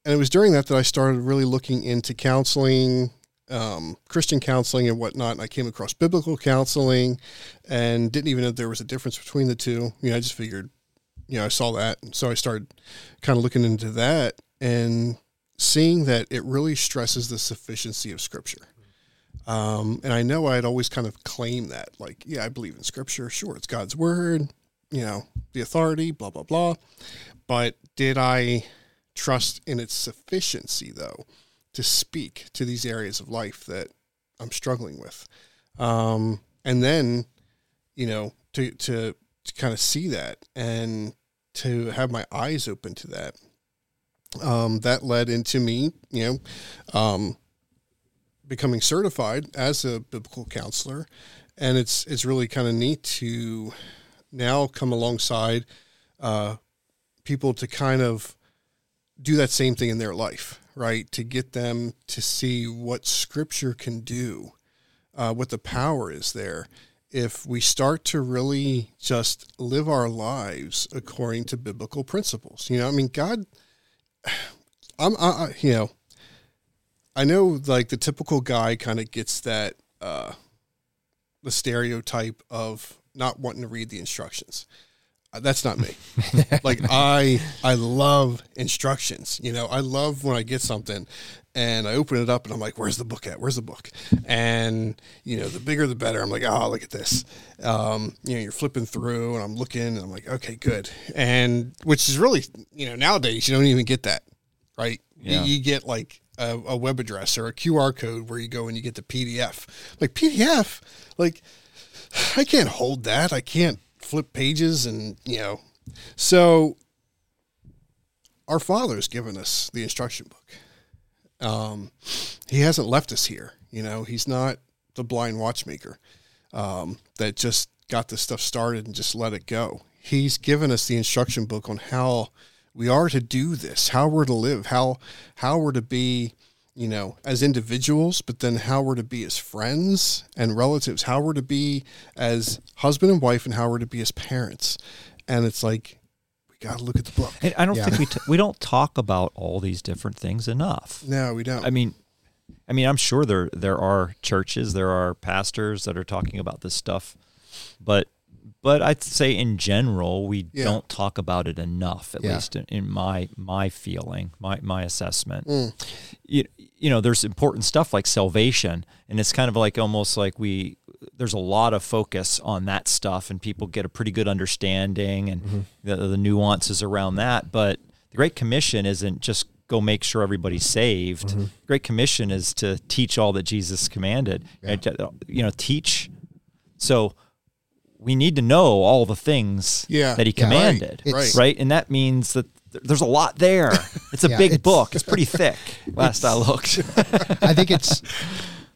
and it was during that that I started really looking into counseling, um, Christian counseling and whatnot. And I came across biblical counseling, and didn't even know there was a difference between the two. You know, I just figured, you know, I saw that, and so I started kind of looking into that and seeing that it really stresses the sufficiency of Scripture. Um, and I know I'd always kind of claim that, like, yeah, I believe in Scripture. Sure, it's God's word. You know, the authority, blah blah blah. But did I trust in its sufficiency, though, to speak to these areas of life that I'm struggling with. Um, and then, you know, to, to, to kind of see that and to have my eyes open to that, um, that led into me, you know, um, becoming certified as a biblical counselor. And it's, it's really kind of neat to now come alongside, uh, people to kind of do that same thing in their life, right? To get them to see what Scripture can do, uh, what the power is there. If we start to really just live our lives according to biblical principles, you know, I mean, God, [sighs] I'm, I, you know, I know like the typical guy kind of gets that, uh, the stereotype of not wanting to read the instructions that's not me. [laughs] like I I love instructions. You know, I love when I get something and I open it up and I'm like, where's the book at? Where's the book? And you know, the bigger the better. I'm like, oh, look at this. Um, you know, you're flipping through and I'm looking and I'm like, okay, good. And which is really, you know, nowadays you don't even get that, right? Yeah. You, you get like a, a web address or a QR code where you go and you get the PDF. Like PDF, like I can't hold that. I can't flip pages and you know so our father's given us the instruction book um, he hasn't left us here you know he's not the blind watchmaker um, that just got this stuff started and just let it go he's given us the instruction book on how we are to do this how we're to live how how we're to be you know, as individuals, but then how we're to be as friends and relatives, how we're to be as husband and wife, and how we're to be as parents. And it's like we got to look at the book. And I don't Yeah. think we t- we don't talk about all these different things enough. No, we don't. I mean, I mean, I'm sure there there are churches, there are pastors that are talking about this stuff, but but I'd say in general we Yeah. don't talk about it enough. At Yeah. least in, in my my feeling, my my assessment. Mm. You, you know, there's important stuff like salvation, and it's kind of like almost like we there's a lot of focus on that stuff, and people get a pretty good understanding and Mm-hmm. the, the nuances around that. But the Great Commission isn't just go make sure everybody's saved. Mm-hmm. Great Commission is to teach all that Jesus commanded. And You know, teach. So we need to know all the things Yeah. that he Yeah, right. commanded, right. And that means that there's a lot there. [laughs] It's a Yeah, big it's- book. It's [laughs] pretty thick. Last I looked. [laughs] I think it's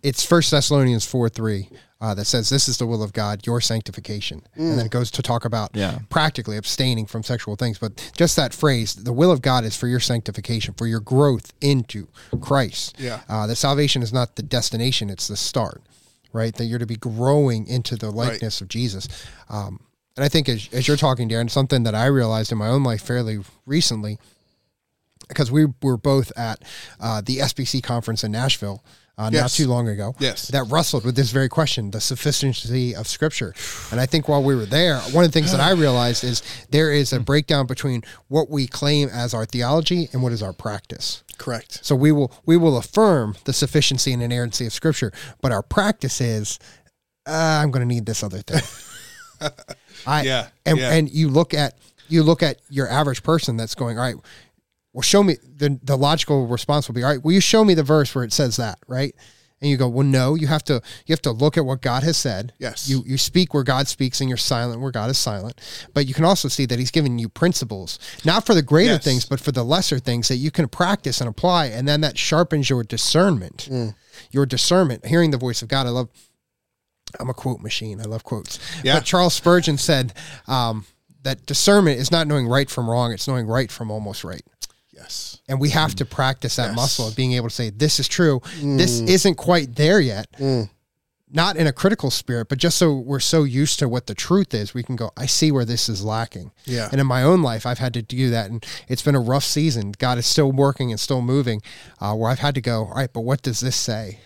it's First Thessalonians four three uh, that says this is the will of God, your sanctification, and then it goes to talk about Yeah. practically abstaining from sexual things. But just that phrase, the will of God is for your sanctification, for your growth into Christ. Yeah. uh, the salvation is not the destination; it's the start. Right, that you're to be growing into the likeness of Jesus. Um, and I think as, as you're talking, Darren, something that I realized in my own life fairly recently because we were both at uh, the SBC conference in Nashville uh, not too long ago. Yes. That wrestled with this very question, the sufficiency of Scripture. And I think while we were there, one of the things that I [sighs] realized is there is a breakdown between what we claim as our theology and what is our practice. Correct. So we will we will affirm the sufficiency and inerrancy of Scripture, but our practice is uh, I'm going to need this other thing. [laughs] I, Yeah, and yeah. and you look at you look at your average person that's going all right. Well, show me the the logical response will be all right. Will you show me the verse where it says that right? And you go, well, no. You have to you have to look at what God has said. Yes. You you speak where God speaks, and you're silent where God is silent. But you can also see that He's given you principles, not for the greater Yes. things, but for the lesser things that you can practice and apply, and then that sharpens your discernment. Mm. Your discernment, hearing the voice of God. I love. I'm a quote machine. I love quotes. Yeah. But Charles Spurgeon said um, that discernment is not knowing right from wrong; it's knowing right from almost right. Yes. And we have to practice that Yes. muscle of being able to say, "This is true. This isn't quite there yet." Mm. Not in a critical spirit, but just so we're so used to what the truth is, we can go, I see where this is lacking. Yeah. And in my own life, I've had to do that. And it's been a rough season. God is still working and still moving, uh, where I've had to go, all right, but what does this say?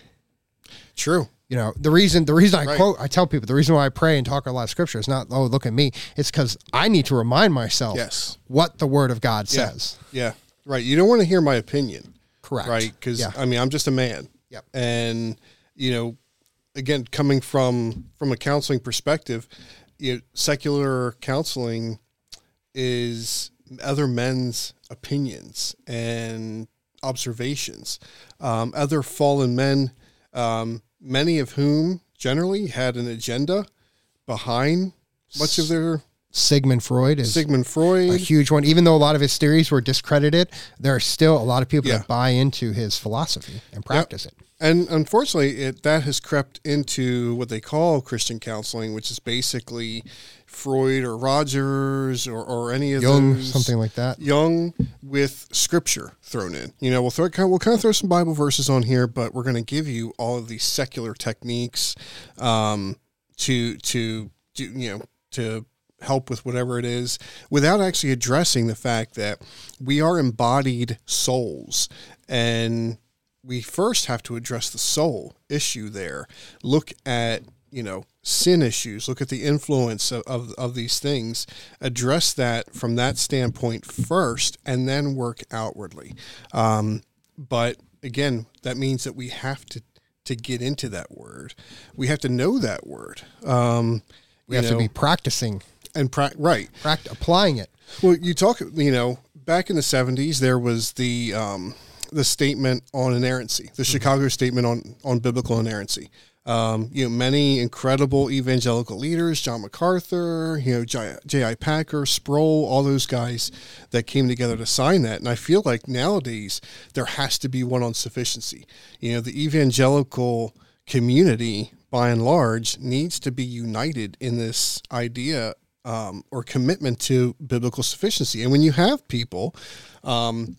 True. You know, the reason the reason I Right. quote, I tell people the reason why I pray and talk a lot of scripture is not, oh, look at me. It's because I need to remind myself Yes. what the word of God Yeah. says. Yeah. Right. You don't want to hear my opinion. Correct. Right. Because yeah. I mean, I'm just a man. Yep. And you know, again, coming from from a counseling perspective, you know, secular counseling is other men's opinions and observations, um, other fallen men, um, many of whom generally had an agenda behind much of their Sigmund Freud is Sigmund Freud, a huge one. Even though a lot of his theories were discredited, there are still a lot of people Yeah. that buy into his philosophy and practice it. And unfortunately, it that has crept into what they call Christian counseling, which is basically Freud or Rogers or, or any of Jung, those something like that. Jung with scripture thrown in. You know, we'll throw we'll kind of throw some Bible verses on here, but we're going to give you all of these secular techniques um, to to do you know to help with whatever it is without actually addressing the fact that we are embodied souls. And we first have to address the soul issue there. Look at you know sin issues. Look at the influence of, of, of these things. Address that from that standpoint first and then work outwardly. Um, but again that means that we have to to get into that word. We have to know that word. Um, We have to be practicing, and pra- right pract- applying it. well, you talk, you know, back in the '70s, there was the um, the statement on inerrancy, the Chicago statement on on biblical inerrancy. Um, you know, many incredible evangelical leaders, John MacArthur, you know, J.I. Packer, Sproul, all those guys that came together to sign that. And I feel like nowadays there has to be one on sufficiency. You know, the evangelical community, by and large, needs to be united in this idea um, or commitment to biblical sufficiency. And when you have people, um,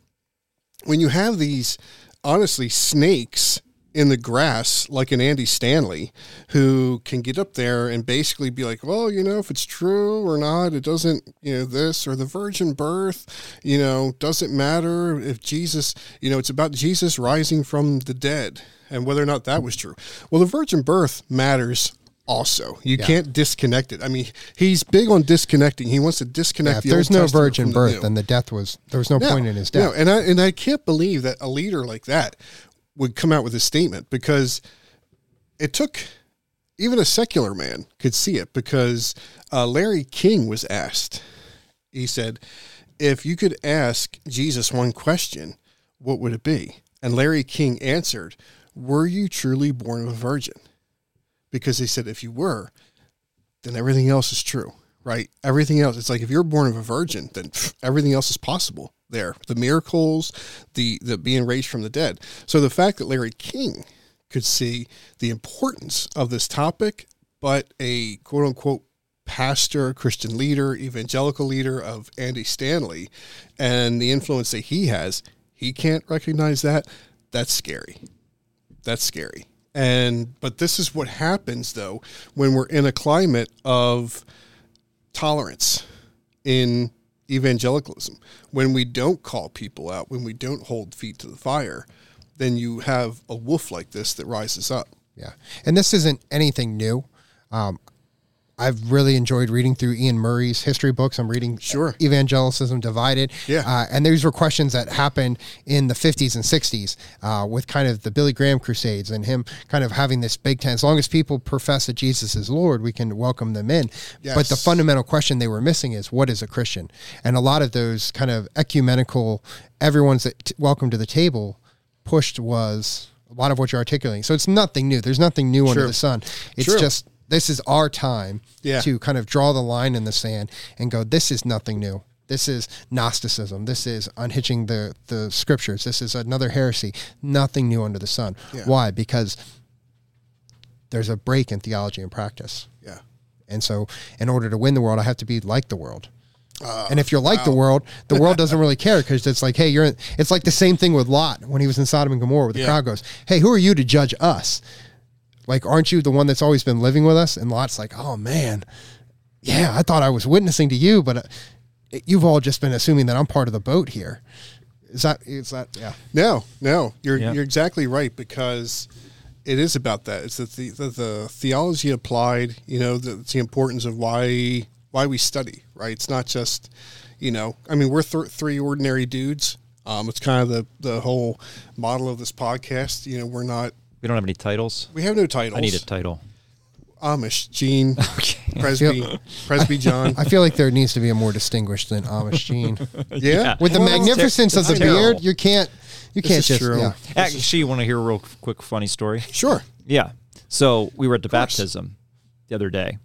when you have these honestly snakes in the grass like an Andy Stanley who can get up there and basically be like, well, you know, if it's true or not, it doesn't, you know, this or the virgin birth, you know, doesn't matter if Jesus, you know, it's about Jesus rising from the dead and whether or not that was true. Well, the virgin birth matters also. You can't disconnect it. I mean, he's big on disconnecting. He wants to disconnect Yeah, if the there's no Testament virgin the birth, new. then the death was there was no point in his death. No, and I and I can't believe that a leader like that would come out with a statement because it took even a secular man could see it because uh, Larry King was asked. He said, "If you could ask Jesus one question, what would it be?" And Larry King answered, "Were you truly born of a virgin?" Because he said, "If you were, then everything else is true." Right? Everything else, it's like if you're born of a virgin, then pff, everything else is possible there, the miracles, the the being raised from the dead. So the fact that Larry King could see the importance of this topic, but a quote unquote pastor, Christian leader, evangelical leader of Andy Stanley, and the influence that he has, he can't recognize that. That's scary. That's scary. And but this is what happens though when we're in a climate of tolerance in evangelicalism. When we don't call people out, when we don't hold feet to the fire, then you have a wolf like this that rises up. Yeah, and this isn't anything new. Um, I've really enjoyed reading through Iain Murray's history books. I'm reading Sure. Evangelicism Divided. Yeah. Uh, and these were questions that happened in the 50s and 60s uh, with kind of the Billy Graham Crusades and him kind of having this big tent. As long as people profess that Jesus is Lord, we can welcome them in. But the fundamental question they were missing is what is a Christian? And a lot of those kind of ecumenical, everyone's t- welcome to the table pushed was a lot of what you're articulating. So it's nothing new. There's nothing new under the sun. It's True. just this is our time Yeah. to kind of draw the line in the sand and go this is nothing new this is gnosticism this is unhitching the the scriptures this is another heresy nothing new under the sun Yeah. why because there's a break in theology and practice Yeah. and so in order to win the world i have to be like the world Uh, and if you're like the world, the world doesn't [laughs] really care because it's like, hey, you're. In, it's like the same thing with Lot when he was in Sodom and Gomorrah. Where the Yeah. crowd goes, "Hey, who are you to judge us? Like, aren't you the one that's always been living with us?" And Lot's like, "Oh man, yeah, I thought I was witnessing to you, but uh, you've all just been assuming that I'm part of the boat here. Is that? Yeah. No, no, you're Yeah. you're exactly right because it is about that. It's the the, the, the theology applied. You know, the, it's the importance of why why we study. Right. It's not just you know. I mean, we're th- three ordinary dudes. Um, it's kind of the the whole model of this podcast. You know, we're not. We don't have any titles. We have no titles. I need a title. Amish Gene, [laughs] Okay. Presby, Presby John. I feel like there needs to be a more distinguished than Amish Gene. [laughs] Yeah, With the Well, magnificence of the terrible. beard, you can't. You This can't is just. true. Yeah. Actually, you want to hear a real quick funny story? Sure. Yeah. So we were at the baptism the other day,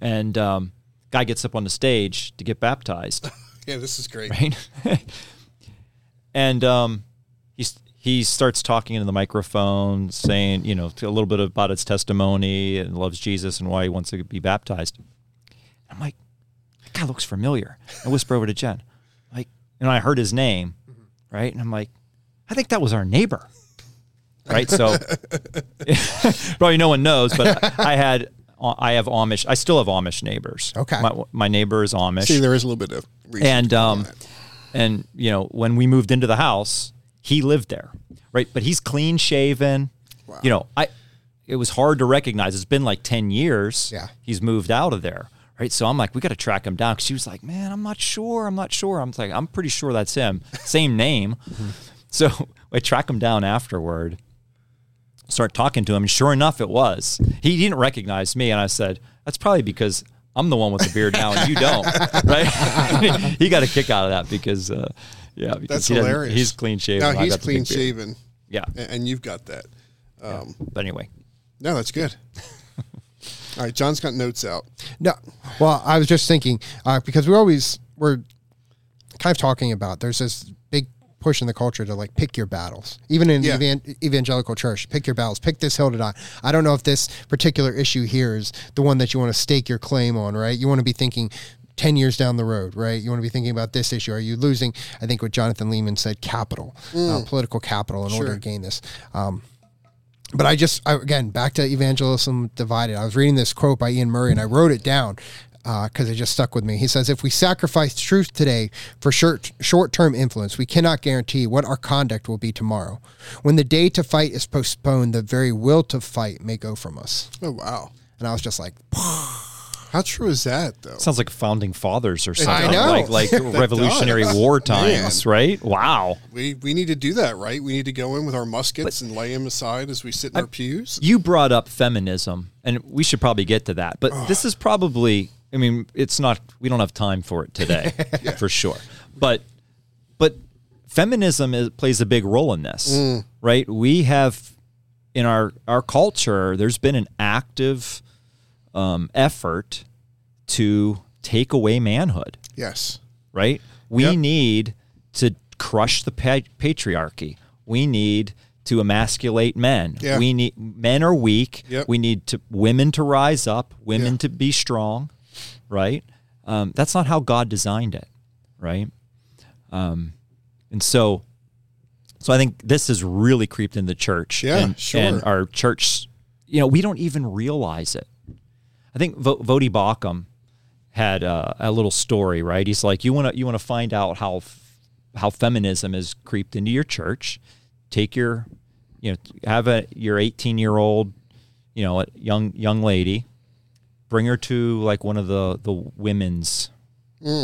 and um, guy gets up on the stage to get baptized, [laughs] Yeah, this is great. right? and um, he he starts talking into the microphone, saying, you know, a little bit about his testimony and loves Jesus and why he wants to be baptized. I'm like, that guy looks familiar. I whisper over to Jen, like, and I heard his name, right? And I'm like, I think that was our neighbor, right? So [laughs] probably no one knows, but I had I have Amish. I still have Amish neighbors. Okay. my, my neighbor is Amish, See, there is a little bit of reason and um, and you know when we moved into the house, he lived there, right? But he's clean shaven. Wow. You know, I it was hard to recognize. It's been like ten years. Yeah. he's moved out of there. Right, so I'm like, we got to track him down. Cause she was like, man, I'm not sure. I'm not sure. I'm like, I'm pretty sure that's him. [laughs] Same name. [laughs] So [laughs] I track him down afterward start talking to him. And sure enough, it was. He didn't recognize me. And I said, that's probably because I'm the one with the beard now and you don't. right? he got a kick out of that because, uh, yeah, That's he hilarious. He's clean shaven. Now I he's got the big clean shaven, Yeah. and you've got that. Um, But anyway, No, that's good. [laughs] All right, John's got notes out. No, well, I was just thinking uh, because we always we're kind of talking about there's this big push in the culture to like pick your battles, even in Yeah. evan- evangelical church. Pick your battles. Pick this hill to die. I don't know if this particular issue here is the one that you want to stake your claim on. Right? You want to be thinking. 10 years down the road, right? You want to be thinking about this issue. Are you losing, I think what Jonathan Leeman said, capital, uh, political capital in order to gain this? Um, but I just I, again back to evangelism divided. I was reading this quote by Iain Murray and I wrote it down because it just stuck with me. He says, "If we sacrifice truth today for short short term influence, we cannot guarantee what our conduct will be tomorrow. When the day to fight is postponed, the very will to fight may go from us." Oh wow, And I was just like, [laughs] how true is that though? sounds like founding fathers or something. know. Like, like [laughs] Revolutionary does. War times, right? Wow. We we need to do that, right? We need to go in with our muskets and lay them aside as we sit in our pews. You brought up feminism, and we should probably get to that. But this is probably, I mean, it's not, we don't have time for it today, [laughs] for sure. But, but feminism is, plays a big role in this, mm. right? We have, in our, our culture, there's been an active um, effort to take away manhood Yes, right? We Yep. need to crush the pa- patriarchy. We need to emasculate men. Yeah. We need men are weak. Yep. We need to women to rise up, women Yeah. to be strong, right? Um, that's not how God designed it, right? Um, and so, so I think this has really creeped in the church. Yeah, and, sure. And our church, you know, we don't even realize it. I think Vo- Voddie Baucham had uh, a little story, right? He's like, you want to you want to find out how f- how feminism has creeped into your church. Take your, you know, have a your 18 year old, you know, young young lady, bring her to like one of the the women's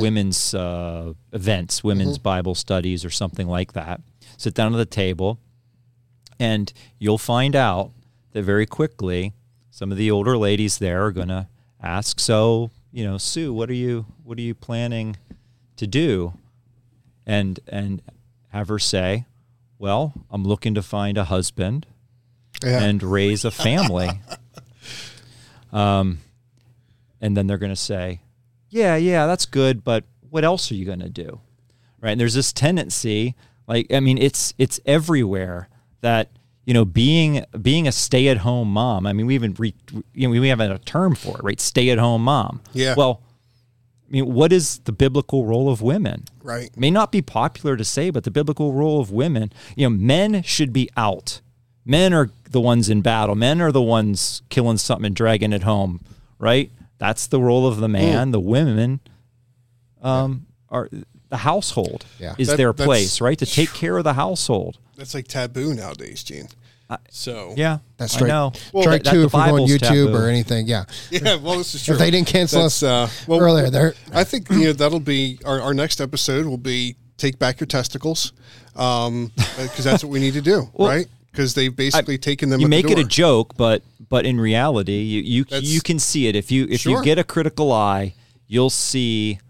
women's uh, events, women's Bible studies, or something like that. Sit down at the table, and you'll find out that very quickly some of the older ladies there are going to ask, "So, you know, Sue, what are you what are you planning to do?" And and have her say, "Well, I'm looking to find a husband Yeah. and raise a family." [laughs] um, and then they're going to say, "Yeah, yeah, that's good, but what else are you going to do?" Right? And there's this tendency, like I mean, it's it's everywhere that you know being being a stay-at-home mom. I mean, we even re, you know we have a term for it, right? Stay-at-home mom. Yeah. Well, I mean, what is the biblical role of women? right. may not be popular to say, but the biblical role of women, you know, men should be out. Men are the ones in battle. Men are the ones killing something and dragging it home, right? That's the role of the man. The women um, are the household Yeah. is That- their place, right? To take care of the household. That's like taboo nowadays, Gene. So Yeah, That's I straight. know. strike That- two the if we go on YouTube taboo. or anything. Yeah. yeah. Well, this is true. If they didn't cancel That's, us uh, well, earlier, they're I think you know that'll be our, our next episode will be take back your testicles, because that's what we need to do, [laughs] right? Because they've basically taken them. you at the make it a joke, but but in reality, you you, That's- you can see it if you if Sure. you get a critical eye, you'll see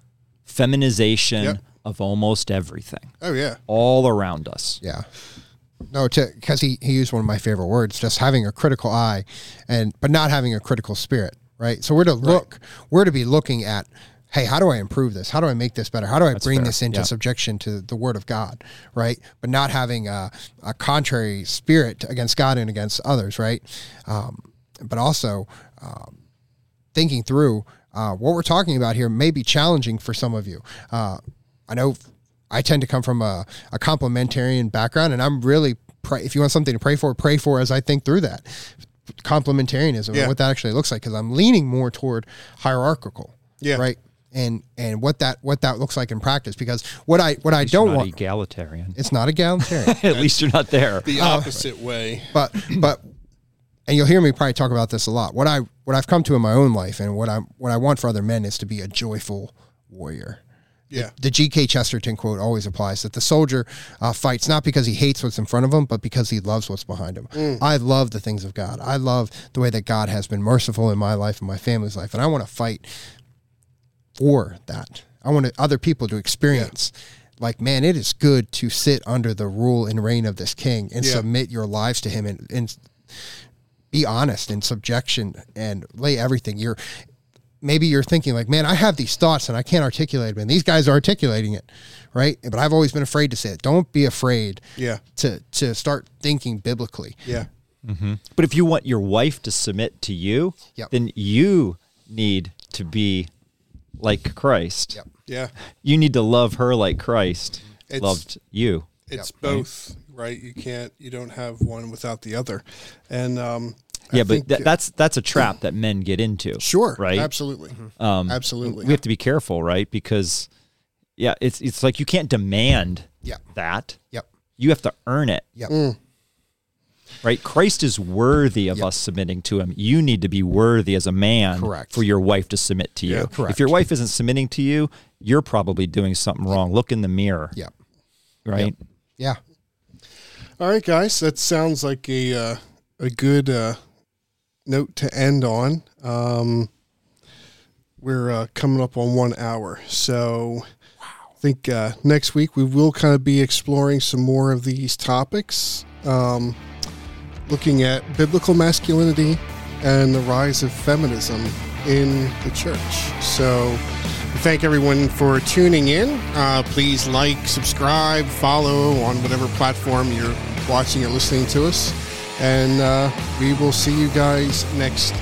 feminization Yep. Of almost everything Oh yeah, all around us. Yeah. No, because he, he used one of my favorite words, just having a critical eye, and but not having a critical spirit, right? So we're to look, we're to be looking at, hey, how do I improve this? How do I make this better? How do I bring fair. this into Yeah. subjection to the Word of God, right? But not having a, a contrary spirit against God and against others, right? Um, but also um, thinking through uh, what we're talking about here may be challenging for some of you. Uh, I know I tend to come from a, a complementarian background, and I'm really pray. If you want something to pray for, pray for as I think through that complementarianism Yeah. and what that actually looks like. Because I'm leaning more toward hierarchical, Yeah. right, and and what that what that looks like in practice. Because what I what I You're don't not want, egalitarian. it's not egalitarian. [laughs] At least you're not there. the uh, opposite way. but but and you'll hear me probably talk about this a lot. What I what I've come to in my own life and what I what I want for other men is to be a joyful warrior. Yeah, The G.K. Chesterton quote always applies that the soldier uh, fights not because he hates what's in front of him, but because he loves what's behind him. I love the things of God. I love the way that God has been merciful in my life and my family's life, and I want to fight for that. I want other people to experience. Like, man, it is good to sit under the rule and reign of this king and Yeah. submit your lives to him and, and be honest in subjection and lay everything. You're maybe you're thinking like, man, I have these thoughts and I can't articulate them. And these guys are articulating it, right? But I've always been afraid to say it. Don't be afraid yeah, to to start thinking biblically. yeah, But if you want your wife to submit to you, Yep. then you need to be like Christ. Yep. yeah. You need to love her like Christ It's- loved you. It's both, right? You can't, you don't have one without the other, and um, I Yeah, but th- that's that's a trap that men get into. [clears throat] sure, right? Absolutely, Um, absolutely. We have to be careful, right? Because yeah, it's it's like you can't demand Yep. that. Yep. You have to earn it. Yep. Right? Christ is worthy of us submitting to him. You need to be worthy as a man Correct. for your wife to submit to you. Yeah. Correct. If your wife isn't submitting to you, you're probably doing something wrong. Look in the mirror. Yep. Right? Yeah. All right, guys, that sounds like a uh, a good uh, note to end on. Um, we're uh, coming up on one hour, so I think uh, next week we will kind of be exploring some more of these topics, um, looking at biblical masculinity and the rise of feminism in the church. So Thank everyone for tuning in. Uh, please like, subscribe, follow on whatever platform you're watching or listening to us. And uh, we will see you guys next